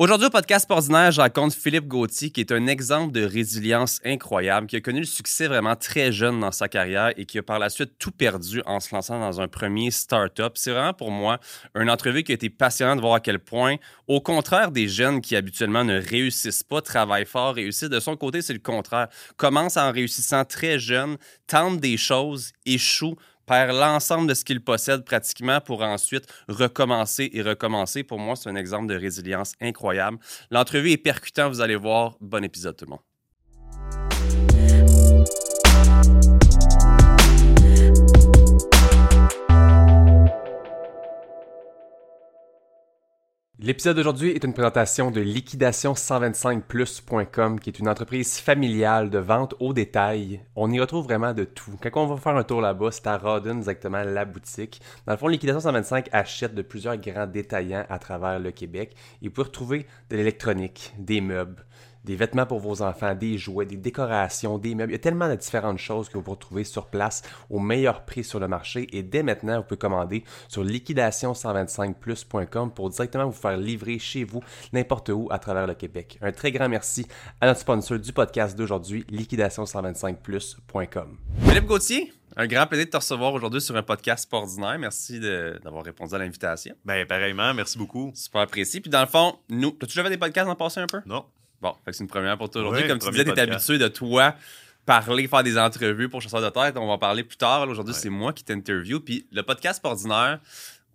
Aujourd'hui, au podcast ordinaire, je raconte Philippe Gauthier, qui est un exemple de résilience incroyable, qui a connu le succès vraiment très jeune dans sa carrière et qui a par la suite tout perdu en se lançant dans un premier start-up. C'est vraiment pour moi une entrevue qui a été passionnante de voir à quel point, au contraire des jeunes qui habituellement ne réussissent pas, travaillent fort, réussissent, de son côté, c'est le contraire. Commence en réussissant très jeune, tente des choses, échoue, perd l'ensemble de ce qu'il possède pratiquement pour ensuite recommencer et recommencer. Pour moi, c'est un exemple de résilience incroyable. L'entrevue est percutante, vous allez voir. Bon épisode tout le monde. L'épisode d'aujourd'hui est une présentation de liquidation125plus.com, qui est une entreprise familiale de vente au détail. On y retrouve vraiment de tout. Quand on va faire un tour là-bas, c'est à Rodden, exactement la boutique. Dans le fond, Liquidation 125 achète de plusieurs grands détaillants à travers le Québec. Et vous pouvez retrouver de l'électronique, des meubles, des vêtements pour vos enfants, des jouets, des décorations, des meubles. Il y a tellement de différentes choses que vous pouvez trouver sur place au meilleur prix sur le marché. Et dès maintenant, vous pouvez commander sur liquidation125plus.com pour directement vous faire livrer chez vous n'importe où à travers le Québec. Un très grand merci à notre sponsor du podcast d'aujourd'hui, liquidation125plus.com. Philippe Gauthier, un grand plaisir de te recevoir aujourd'hui sur un podcast ordinaire. Merci d'avoir répondu à l'invitation. Ben, pareillement, merci beaucoup. Super apprécié. Puis dans le fond, nous, as-tu déjà fait des podcasts en passé un peu? Non. Bon, c'est une première pour toi aujourd'hui. Comme tu disais, tu es habitué de toi parler, faire des entrevues pour Chasseur de tête. On va en parler plus tard. Aujourd'hui, c'est moi qui t'interview. Puis le podcast ordinaire,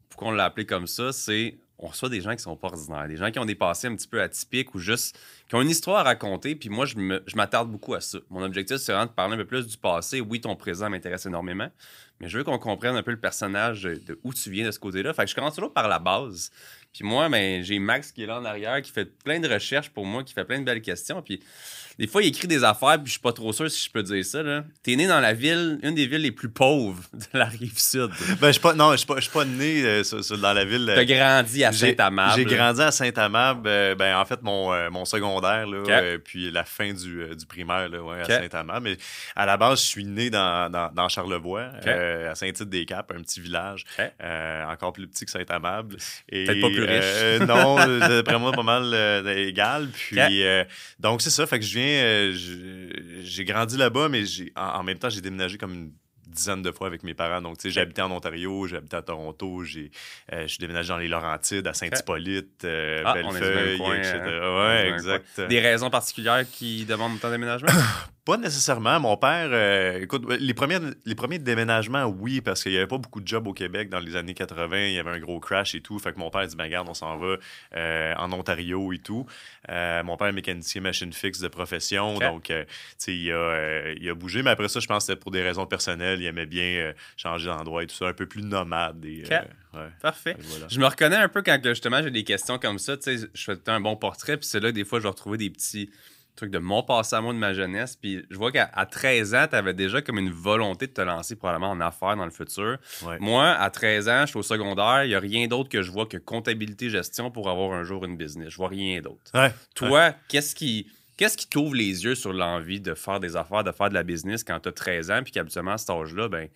pourquoi on l'a appelé comme ça, c'est on reçoit des gens qui sont pas ordinaires, des gens qui ont des passés un petit peu atypiques ou juste qui ont une histoire à raconter. Puis moi, je m'attarde beaucoup à ça. Mon objectif, c'est vraiment de parler un peu plus du passé. Oui, ton présent m'intéresse énormément, mais je veux qu'on comprenne un peu le personnage de, où tu viens de ce côté-là. Fait que je commence toujours par la base. Puis moi, ben, j'ai Max qui est là en arrière, qui fait plein de recherches pour moi, qui fait plein de belles questions. Puis des fois, il écrit des affaires, puis je suis pas trop sûr si je peux dire ça. Là. T'es né dans la ville, une des villes les plus pauvres de la rive sud. Ben, je suis pas, non, je suis pas, pas, né euh, dans la ville. T'as grandi à Saint-Amable. J'ai grandi à Saint-Amable. Euh, ben, en fait, mon, euh, mon secondaire, là, puis la fin du, du primaire là, ouais, à Saint-Amable. Mais à la base, je suis né dans, dans, dans Charlevoix, à Saint-Tite-des-Caps, un petit village, encore plus petit que Saint-Amable. Peut-être pas plus riche. non, d'après moi, pas mal égal. Puis, donc, c'est ça. Fait que je viens euh, j'ai grandi là-bas, mais en, en, même temps, j'ai déménagé comme une dizaine de fois avec mes parents. Donc, tu sais, j'habitais en Ontario, j'habitais à Toronto, j'ai, euh, je suis déménagé dans les Laurentides, à Saint-Hippolyte, euh, ah, Bellefeuille, etc. ouais, exact. Des raisons particulières qui demandent autant déménagement? Pas nécessairement. Mon père, euh, écoute, les premiers, les premiers déménagements, oui, parce qu'il n'y avait pas beaucoup de jobs au Québec dans les années 80. Il y avait un gros crash et tout. Fait que mon père dit, ben garde, on s'en va euh, en Ontario et tout. Euh, mon père est mécanicien machine fixe de profession. Donc, tu sais, il, a, il a bougé. Mais après ça, je pense que c'était pour des raisons personnelles. Il aimait bien changer d'endroit et tout ça, un peu plus nomade. Et, Parfait. Je me reconnais un peu quand justement j'ai des questions comme ça. Tu sais, je fais un bon portrait, puis c'est là des fois je vais retrouver des petits truc de mon passé à moi de ma jeunesse. Puis je vois qu'à 13 ans, tu avais déjà comme une volonté de te lancer probablement en affaires dans le futur. Moi, à 13 ans, je suis au secondaire, il n'y a rien d'autre que je vois que comptabilité, gestion pour avoir un jour une business. Je vois rien d'autre. Toi, qu'est-ce qui. Qu'est-ce qui t'ouvre les yeux sur l'envie de faire des affaires, de faire de la business quand tu as 13 ans, puis qu'habituellement, à cet âge-là, ben,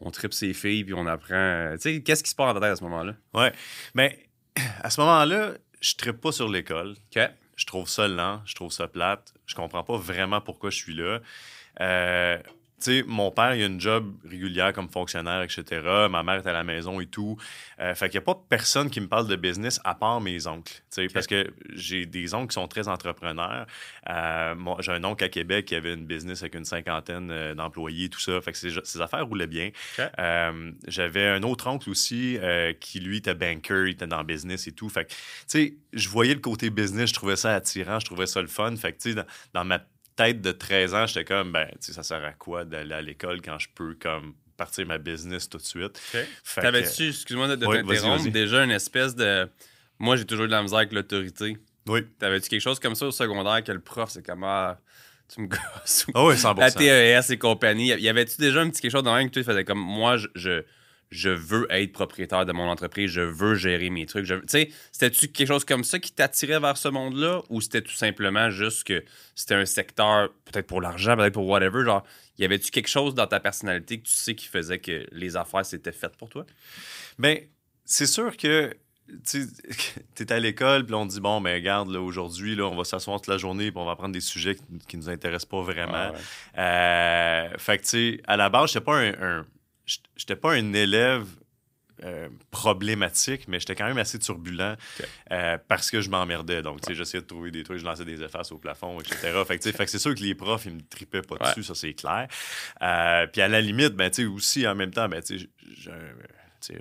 on tripe ses filles, puis on apprend. Tu sais, qu'est-ce qui se passe dans ta tête à ce moment-là? Ouais. Mais à ce moment-là, je tripe pas sur l'école. OK je trouve ça lent, je trouve ça plate, je comprends pas vraiment pourquoi je suis là. Euh, sais, mon père, il a une job régulière comme fonctionnaire, etc. Ma mère est à la maison et tout. Euh, fait qu'il n'y a pas personne qui me parle de business à part mes oncles. sais, Parce que j'ai des oncles qui sont très entrepreneurs. Euh, j'ai un oncle à Québec qui avait une business avec une cinquantaine euh, d'employés, tout ça. Fait que ses, affaires roulaient bien. J'avais un autre oncle aussi qui, lui, était banker, il était dans le business et tout. Fait que, tu sais, je voyais le côté business, je trouvais ça attirant, je trouvais ça le fun. Fait que, tu sais, dans, dans ma tête de 13 ans, j'étais comme, ben, tu sais, ça sert à quoi d'aller à l'école quand je peux, comme, partir ma business tout de suite? T'avais-tu, excuse-moi de t'interrompre, déjà une espèce de. Moi, j'ai toujours de la misère avec l'autorité. Oui. T'avais-tu quelque chose comme ça au secondaire que le prof, c'est comme, ah, tu me gosses. Ah oui, 100%. La TES et compagnie. Y avait-tu déjà un petit quelque chose dans même que tu faisais comme, moi, je je veux être propriétaire de mon entreprise, je veux gérer mes trucs. Tu sais, c'était-tu quelque chose comme ça qui t'attirait vers ce monde-là ou c'était tout simplement juste que c'était un secteur, peut-être pour l'argent, peut-être pour whatever, genre, y avait-tu quelque chose dans ta personnalité que tu sais qui faisait que les affaires s'étaient faites pour toi? Bien, c'est sûr que tu es à l'école, puis on te dit, bon, mais regarde, aujourd'hui, là, on va s'asseoir toute la journée, puis on va prendre des sujets qui, ne nous intéressent pas vraiment. Euh, fait que, tu sais, à la base, je n'étais pas un, j'étais pas un élève euh, problématique, mais j'étais quand même assez turbulent euh, parce que je m'emmerdais. Donc, tu sais, j'essayais de trouver des trucs, je lançais des effaces au plafond, etc. fait que, c'est sûr que les profs, ils me tripaient pas dessus, ça, c'est clair. puis à la limite, ben, tu sais, aussi, en même temps, ben, tu sais,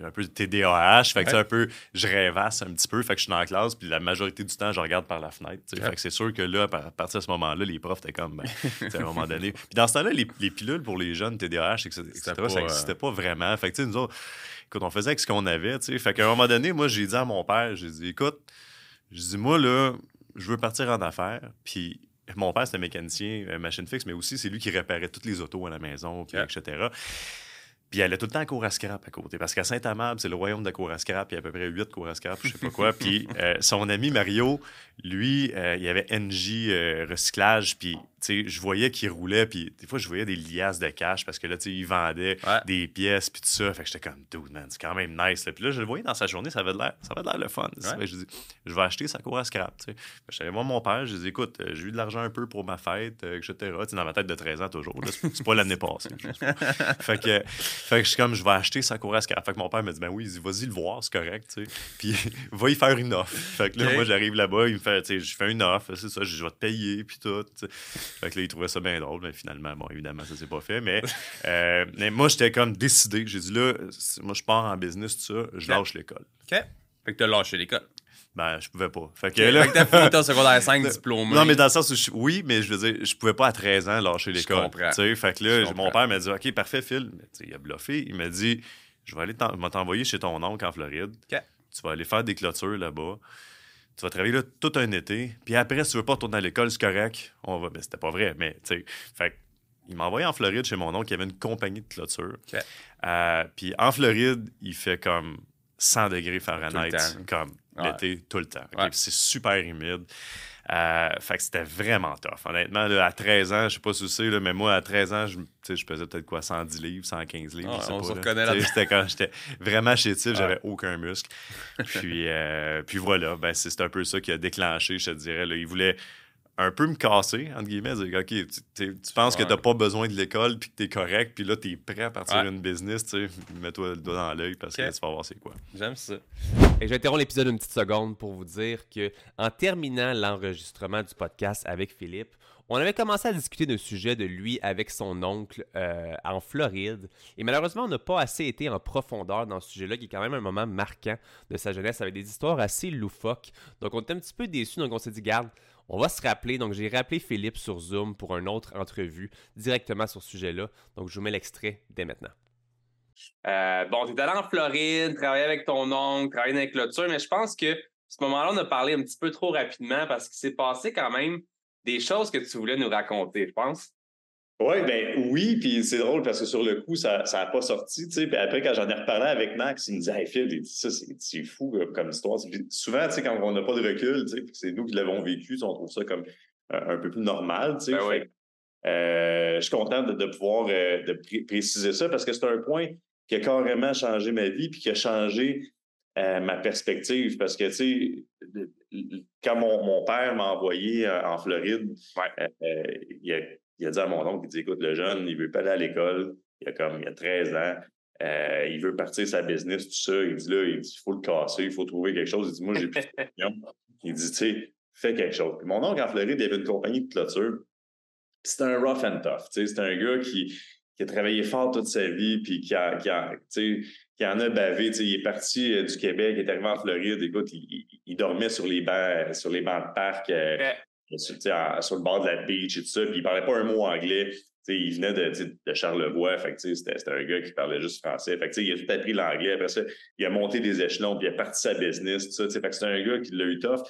un peu de TDAH. Fait que, un peu, je rêvasse un petit peu. Fait que je suis dans la classe, puis la majorité du temps, je regarde par la fenêtre. Fait que c'est sûr que là, à partir de ce moment-là, les profs étaient comme, ben, à un moment donné. Puis dans ce temps-là, les, pilules pour les jeunes TDAH, etc., ça n'existait pas vraiment. Fait que, nous autres, écoute, on faisait avec ce qu'on avait, tu sais. Fait qu'à un moment donné, moi, j'ai dit à mon père, j'ai dit, écoute, je dis, moi, là, je veux partir en affaires, puis mon père, c'était mécanicien, euh, machine fixe, mais aussi, c'est lui qui réparait toutes les autos à la maison, etc. Puis elle a tout le temps cours à scrap à côté. Parce qu'à Saint-Amable, c'est le royaume de cours à scrap. Il y a à peu près huit cours à scrap, je sais pas quoi. Puis euh, son ami Mario, lui, euh, il y avait NJ euh, Recyclage. Puis je voyais qu'il roulait, puis des fois, je voyais des liasses de cash parce que là, tu sais, il vendait des pièces, puis tout ça. Fait que j'étais comme, dude, man, c'est quand même nice. Puis là, je le voyais dans sa journée, ça avait l'air, ça avait l'air le fun. je dis, je vais acheter sa cour à scrap, tu sais. J'allais voir mon père, je dis, écoute, euh, j'ai eu de l'argent un peu pour ma fête, euh, etc. Tu dans ma tête de 13 ans, toujours. C'est pas l'année passée. fait que, fait que je suis comme, je vais acheter sa cour à scrap. Fait que mon père me dit, ben oui, vas-y le voir, c'est correct, tu sais. Puis va y faire une offre. Fait que là, moi, j'arrive là-bas, il me fait, tu sais, je fais une offre, c'est ça, je vais te payer, puis tout. Fait que là, il trouvait ça bien drôle, mais finalement, bon, évidemment, ça s'est pas fait. Mais, euh, mais moi, j'étais comme décidé. J'ai dit là, moi, je pars en business, tout ça, je lâche l'école. OK. Fait que t'as lâché l'école. Ben, je pouvais pas. Fait que là. Fait que t'as fini ton secondaire 5 diplômé. Non, mais dans le sens où, oui, mais je veux dire, je pouvais pas à 13 ans lâcher l'école. Je comprends. Fait que là, mon père m'a dit, OK, parfait, Phil. il a bluffé. Il m'a dit, je vais aller t'envoyer chez ton oncle en Floride. OK. Tu vas aller faire des clôtures là-bas. Tu vas travailler là tout un été. Puis après, si tu veux pas retourner à l'école, c'est correct. On va... Ben, c'était pas vrai, mais tu sais. Fait il m'a envoyé en Floride chez mon oncle qui avait une compagnie de clôture. Euh, puis en Floride, il fait comme 100 degrés Fahrenheit, comme l'été, tout le temps. C'est super humide. Euh, fait que c'était vraiment tough. Honnêtement, à 13 ans, je sais pas si sais, mais moi, à 13 ans, je, je pesais peut-être quoi, 110 livres, 115 livres. Ah, on se reconnaît là. C'était quand j'étais vraiment chétif, j'avais aucun muscle. puis, euh, puis voilà, ben, c'est un peu ça qui a déclenché, je te dirais. Là. Il voulait un peu me casser, entre guillemets, dire, OK, tu, penses que tu n'as pas besoin de l'école, puis que tu es correct, puis là, tu es prêt à partir d'une business, tu sais, mets-toi le doigt dans l'œil parce que tu vas voir c'est quoi. J'aime ça. Et je vais interrompre l'épisode une petite seconde pour vous dire que en terminant l'enregistrement du podcast avec Philippe, on avait commencé à discuter d'un sujet de lui avec son oncle euh, en Floride. Et malheureusement, on n'a pas assez été en profondeur dans ce sujet-là, qui est quand même un moment marquant de sa jeunesse, avec des histoires assez loufoques. Donc, on était un petit peu déçus, donc on s'est dit, garde, on va se rappeler. Donc, j'ai rappelé Philippe sur Zoom pour une autre entrevue directement sur ce sujet-là. Donc, je vous mets l'extrait dès maintenant. Euh, bon, tu es allé en Floride, travailler avec ton oncle, travailler dans les clôtures, mais je pense que ce moment-là, on a parlé un petit peu trop rapidement parce qu'il s'est passé quand même des choses que tu voulais nous raconter, je pense. Oui, ben oui, puis c'est drôle parce que sur le coup, ça n'a pas sorti, tu sais. Puis après, quand j'en ai reparlé avec Max, il me disait, hey Phil, ça, c'est fou comme histoire. souvent, tu sais, quand on n'a pas de recul, tu sais, c'est nous qui l'avons vécu, on trouve ça comme un, peu plus normal, tu sais. Ben euh, je suis content de, pouvoir euh, de préciser ça parce que c'est un point qui a carrément changé ma vie puis qui a changé euh, ma perspective. Parce que, tu sais, quand mon, père m'a envoyé en Floride, il a il a dit à mon oncle, il dit, écoute, le jeune, il veut pas aller à l'école, il a comme, il a 13 ans, euh, il veut partir sa business, tout ça. Il dit là, il dit, il faut le casser, il faut trouver quelque chose. Il dit, moi, j'ai plus de Il dit, tu sais, fais quelque chose. Puis mon oncle en Floride, il avait une compagnie de clôture. C'était un rough and tough. C'était un gars qui, qui, a travaillé fort toute sa vie, puis qui, a, qui, a, qui en a bavé. Il est parti euh, du Québec, il est arrivé en Floride. Écoute, il, il, dormait sur les bancs, sur les bancs de parc. Euh, sur, sur, le bord de la beach et tout ça, puis il parlait pas un mot anglais. il venait de, de Charlevoix, fait c'était, un gars qui parlait juste français. Fait il a tout appris l'anglais. Après ça, il a monté des échelons, puis il a parti sa business, tout ça. Fait c'est un gars qui l'a eu tough.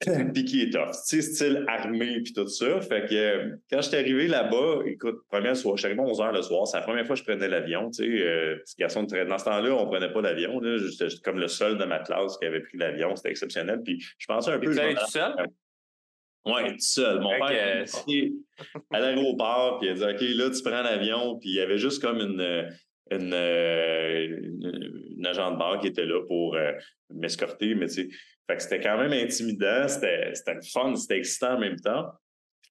puis qui est tough, style armé puis tout ça. Fait que euh, quand j'étais arrivé là-bas, écoute, première soirée, je suis arrivé à 11 h le soir, c'est la première fois que je prenais l'avion, sais, euh, petit garçon de Dans ce temps-là, on prenait pas l'avion, j'étais comme le seul de ma classe qui avait pris l'avion, c'était exceptionnel. Puis je pensais un peu... Tu tout seul? Oui, tout seul. Mon père est à l'aéroport, puis il a dit OK, là, tu prends l'avion, puis il y avait juste comme une, une, une, agent de bar qui était là pour m'escorter, mais tu sais, c'était quand même intimidant, c'était fun, c'était excitant en même temps.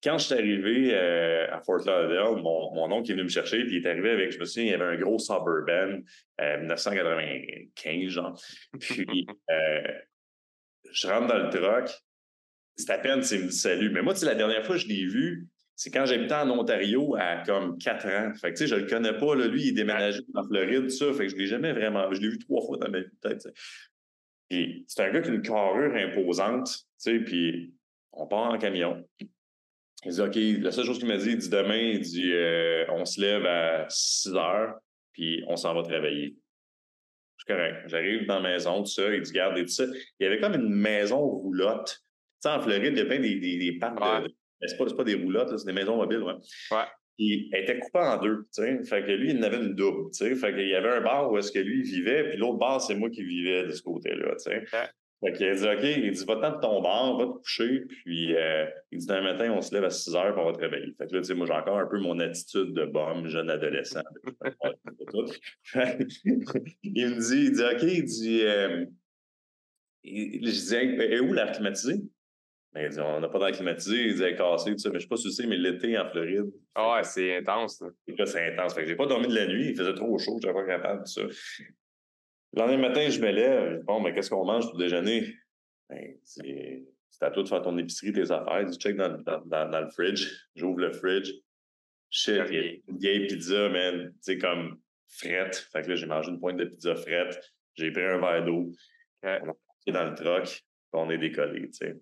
quand je suis arrivé à Fort Lauderdale, mon, mon, oncle est venu me chercher, puis il est arrivé avec, je me souviens, il y avait un gros Suburban, 1995, genre. Puis je rentre dans le truck, c'est à peine s'il me dit salut. Mais moi, tu sais, la dernière fois que je l'ai vu, c'est quand j'habitais en Ontario à comme 4 ans. Fait que, tu sais, je le connais pas. Là. Lui, il est en Floride, ça. Fait que je l'ai jamais vraiment... Je l'ai vu trois fois dans ma vie, peut-être. Et c'est un gars qui a une carrure imposante, tu sais, puis on part en camion. Il dit, OK, la seule chose qu'il m'a dit, il dit demain, il dit, euh, on se lève à 6 heures, puis on s'en va travailler. C'est correct. J'arrive dans la maison, tout ça, il dit, garde et tout ça. Il y avait comme une maison roulotte. En Floride, il y a plein des, des, des parcs de, c'est pas, pas des roulottes, c'est des maisons mobiles, ouais. Ouais. Puis elle était coupée en deux, tu sais. Fait que lui, il en avait une double, tu sais. Fait qu'il y avait un bar où est-ce que lui, il vivait, puis l'autre bar, c'est moi qui vivais de ce côté-là, tu sais. Fait qu'il a dit, OK, il dit, va-t'en de ton bar, va te coucher, puis euh, il dit, demain matin, on se lève à 6 heures, puis on va travailler. Fait que là, tu sais, moi, j'ai encore un peu mon attitude de bombe, jeune adolescent. il me dit, il dit, OK, il dit, euh, je dis, et où l'air climatisé? Il dit, on n'a pas d'air climatisé, il dit, cassé, tout ça. Mais je ne sais pas si tu sais, mais l'été en Floride. Ah ouais, c'est intense. Là, c'est intense. Fait que j'ai pas dormi de la nuit, il faisait trop chaud, je n'étais pas capable de ça. Le lendemain matin, je me lève, bon, mais qu'est-ce qu'on mange pour déjeuner? Ben, c'est à toi de faire ton épicerie, tes affaires. Tu check dans, dans, dans, le fridge. J'ouvre le fridge. Shit, il y a une vieille pizza, man. Tu sais, comme frette. Fait que là, j'ai mangé une pointe de pizza frette. J'ai pris un verre d'eau. On est dans le truck. On est décollé, tu sais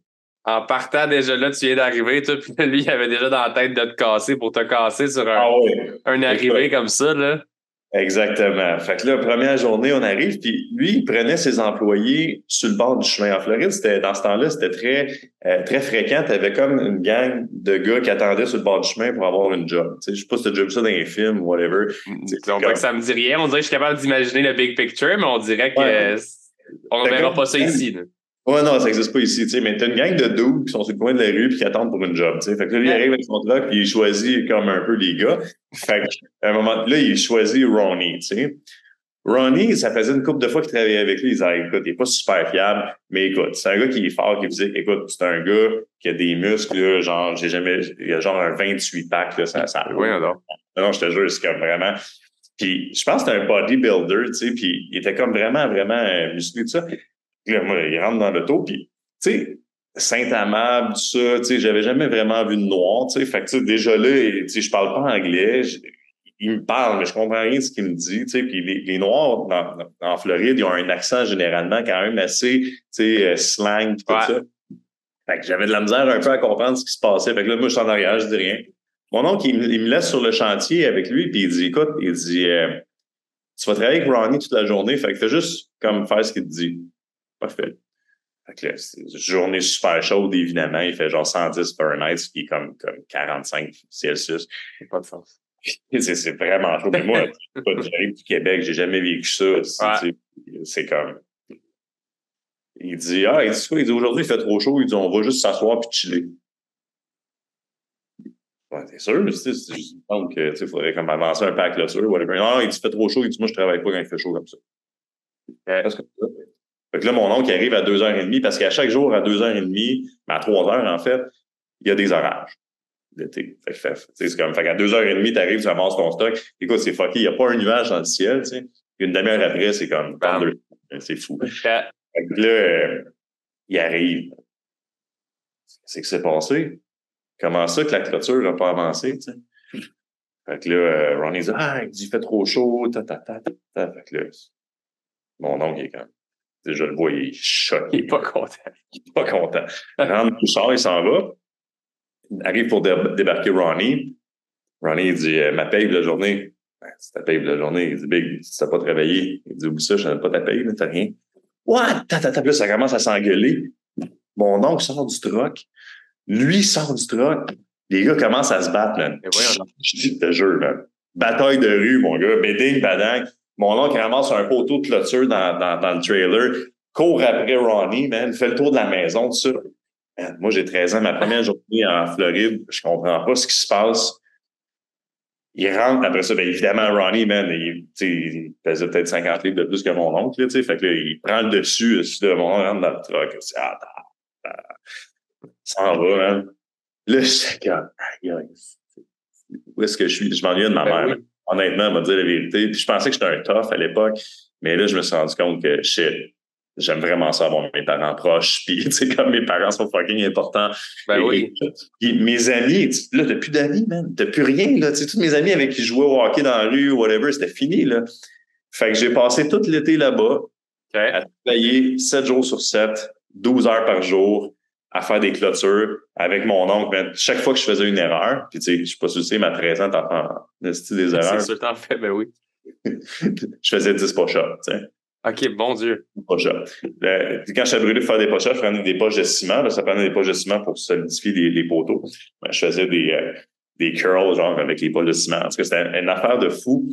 en partant déjà là, tu viens d'arriver, lui, il avait déjà dans la tête de te casser pour te casser sur un, ah un arrivé comme ça, là. Exactement. Fait que là, première journée, on arrive, puis lui, il prenait ses employés sur le bord du chemin en Floride. C'était, dans ce temps-là, c'était très, euh, très fréquent. Tu avais comme une gang de gars qui attendaient sur le bord du chemin pour avoir une job. Tu sais, je sais pas si tu as déjà vu ça dans les films ou whatever. On voit que ça me dit rien. On dirait que je suis capable d'imaginer le big picture, mais on dirait que on ne verra pas ça ici. Là. Ouais, non, ça n'existe pas ici, tu sais, mais t'as une gang de dudes qui sont sur le coin de la rue puis qui attendent pour une job, tu sais. Fait que là, lui, il arrive avec son truck puis il choisit comme un peu les gars. Fait qu'à un moment là, il choisit Ronnie, tu sais. Ronnie, ça faisait une couple de fois qu'il travaillait avec lui. Il disait, écoute, il est pas super fiable, mais écoute, c'est un gars qui est fort, qui dit, écoute, c'est un gars qui a des muscles, là, genre, j'ai jamais, il a genre un 28 pack, là, ça, ça. Oui, non. Non, je te jure, c'est comme vraiment. Puis, je pense que c'était un bodybuilder, tu sais, puis il était comme vraiment, vraiment euh, musclé, tout ça il rentre dans l'auto, puis, tu sais, Saint-Amable, tout ça, tu sais, j'avais jamais vraiment vu de noir, tu sais, fait que, tu sais, déjà là, tu sais, je parle pas anglais, il me parle, mais je comprends rien de ce qu'il me dit, tu sais, puis les, Noirs en Floride, ils ont un accent généralement quand même assez, tu sais, euh, slang, tout ça. Fait que j'avais de la misère un peu à comprendre ce qui se passait. Fait que là, moi, je suis en arrière, je dis rien. Mon oncle, il, me laisse sur le chantier avec lui, puis il dit, écoute, il dit, euh, tu vas travailler avec Ronnie toute la journée, fait que fais juste comme faire ce qu'il te dit. Parfait. Fait que c'est une journée super chaude, évidemment. Il fait genre 110 Fahrenheit, ce qui est comme, comme 45 Celsius. C'est pas de sens. c'est vraiment chaud. Mais moi, j'arrive du Québec, j'ai jamais vécu ça. C'est comme. Il dit Ah, il dit quoi? Il dit aujourd'hui, il fait trop chaud. Il dit on va juste s'asseoir puis chiller. Ouais, c'est sûr, c'est juste donc il faudrait comme avancer un peu avec le sur, whatever. Ah, il dit il fait trop chaud, il dit moi je travaille pas quand il fait chaud comme ça. Euh, fait que là, mon oncle arrive à 2h30 parce qu'à chaque jour, à 2h30, mais à 3h, en fait, il y a des orages l'été. Fait que c'est comme, fait qu'à 2h30, t'arrives, tu ramasses ton stock. Écoute, c'est fucké. Il n'y a pas un nuage dans le ciel, tu sais. Une demi-heure après, c'est comme, c'est fou. Fait que là, euh, il arrive. Qu'est-ce qui s'est passé? Comment ça que la clôture n'a pas avancé, tu sais? Fait que là, euh, Ronnie dit, ah, il fait trop chaud, ta, ta, ta, ta. Fait que là, mon oncle est comme, je le vois, il est choqué. Pas content. Il est pas content. Il rentre tout sort, il s'en va. Il arrive pour débarquer Ronnie. Ronnie, il dit, euh, ma paye de la journée. Ben, c'est ta paye de la journée. Il dit, Big, si t'as pas travaillé. Il dit, oublie ça, je n'ai pas ta paye, t'as rien. What? Tata, ça commence à s'engueuler. Mon oncle sort du truck. Lui sort du truck. Les gars commencent à se battre, man. Je te jure, man. Bataille de rue, mon gars. Béding, badang. Mon oncle ramasse un poteau de clôture dans, dans, dans le trailer, court après Ronnie, man, fait le tour de la maison, tout ça. moi, j'ai 13 ans, ma première journée en Floride, je comprends pas ce qui se passe. il rentre, après ça, bien évidemment, Ronnie, man, il, il faisait peut-être 50 livres de plus que mon oncle, tu sais, fait que là, il prend le dessus, de mon oncle, rentre dans le truck, ah, ça en va, man. Là, je comme, où est-ce que je suis? Je m'ennuie de ma ben mère. Honnêtement, elle m'a dit la vérité. Puis je pensais que j'étais un tough à l'époque, mais là, je me suis rendu compte que, shit, j'aime vraiment ça avoir mes parents proches. Puis, tu sais, comme mes parents sont fucking importants. Ben oui. Puis mes amis, là, t'as plus d'amis, man. T'as plus rien, là. Tu sais, tous mes amis avec qui je jouais au hockey dans la rue, whatever, c'était fini, là. Fait que j'ai passé tout l'été là-bas à travailler 7 jours sur 7, 12 heures par jour, à faire des clôtures avec mon oncle. chaque fois que je faisais une erreur, puis tu sais, je sais pas si tu sais, ma 13 ans, t'en fais des erreurs. C'est sûr, t'en fais, ben oui. je faisais 10 push-ups, tu sais. OK, bon Dieu. Push-ups. Quand j'étais brûlé pour faire des push-ups, je prenais des poches de ciment. Là, ça prenait des poches de ciment pour solidifier les, les poteaux. Ben, je faisais des, euh, des curls, genre, avec les poches de ciment. Parce que c'était une affaire de fou.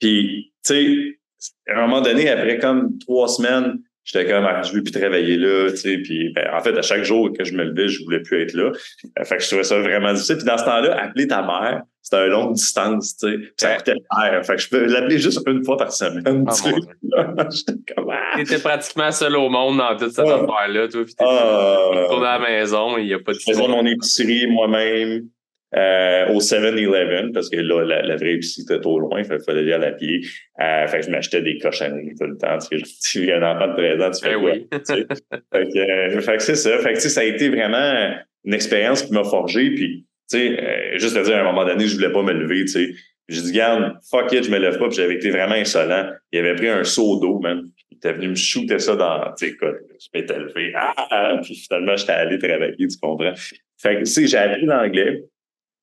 Puis, tu sais, à un moment donné, après comme trois semaines, j'étais comme ah, je veux plus travailler là tu sais puis ben, en fait à chaque jour que je me levais je voulais plus être là. Euh, fait que je trouvais ça vraiment difficile. Puis dans ce temps-là appeler ta mère c'était une longue distance tu sais. Ça coûtait cher. Fait que je peux l'appeler juste une fois par semaine oh, j'étais comme ah. étais pratiquement seul au monde dans toute cette affaire là toi puis ah. à la maison il y a pas de je faisais mon épicerie moi-même euh, au 7-Eleven, parce que là, la, la vraie épicerie était trop loin, il fallait aller à la pied. Euh, fait que je m'achetais des cochonneries tout le temps. Tu sais, tu es un enfant de 13 ans, tu fais eh quoi? Oui. fait que, euh, que c'est ça. Fait que, ça a été vraiment une expérience qui m'a forgé. Puis, tu sais, euh, juste à dire, à un moment donné, je voulais pas me lever, tu sais. J'ai dit, garde, fuck it, je me lève pas. Puis j'avais été vraiment insolent. Il avait pris un seau d'eau, man. Il était venu me shooter ça dans, tu sais, écoute, je m'étais levé. Ah, ah, puis finalement, j'étais allé travailler, tu comprends? Fait que, tu sais, j'ai appris l'anglais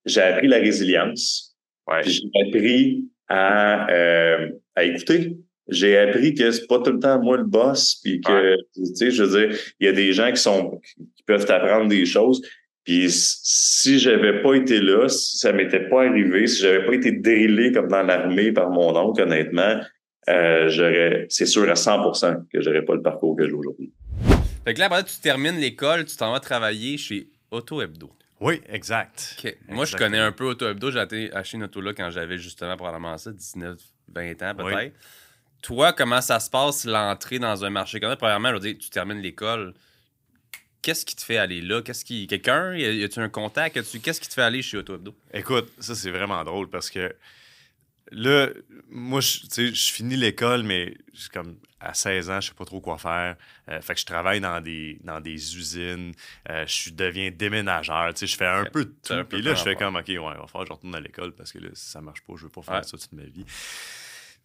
j'ai appris la résilience. Ouais. J'ai appris à, euh, à écouter. J'ai appris que c'est pas tout le temps moi le boss, puis que tu sais, je veux dire, il y a des gens qui sont qui peuvent t'apprendre des choses. Puis si j'avais pas été là, si ça m'était pas arrivé, si j'avais pas été drillé comme dans l'armée par mon oncle, honnêtement, euh, j'aurais, c'est sûr à 100% que j'aurais pas le parcours que j'ai aujourd'hui. Fait que là, après, tu termines l'école, tu t'en vas travailler chez Auto Hebdo. Oui, exact. Moi, je connais un peu Auto Hebdo. J'ai acheté une auto là quand j'avais justement probablement ça, 19, 20 ans peut-être. Toi, comment ça se passe l'entrée dans un marché comme ça? Premièrement, je veux dire, tu termines l'école. Qu'est-ce qui te fait aller là? Qu'est-ce qui. Quelqu'un? Y a-tu un contact? Qu'est-ce qui te fait aller chez Auto Hebdo? Écoute, ça, c'est vraiment drôle parce que là, moi, je, je finis l'école, mais comme à 16 ans, je sais pas trop quoi faire. Euh, fait que je travaille dans des, dans des usines. Euh, je deviens déménageur. Tu sais, je fais un peu de tout. Puis là, je fais comme, OK, ouais, il va falloir que je retourne à l'école parce que là, si ça marche pas, je veux pas faire ça toute ma vie.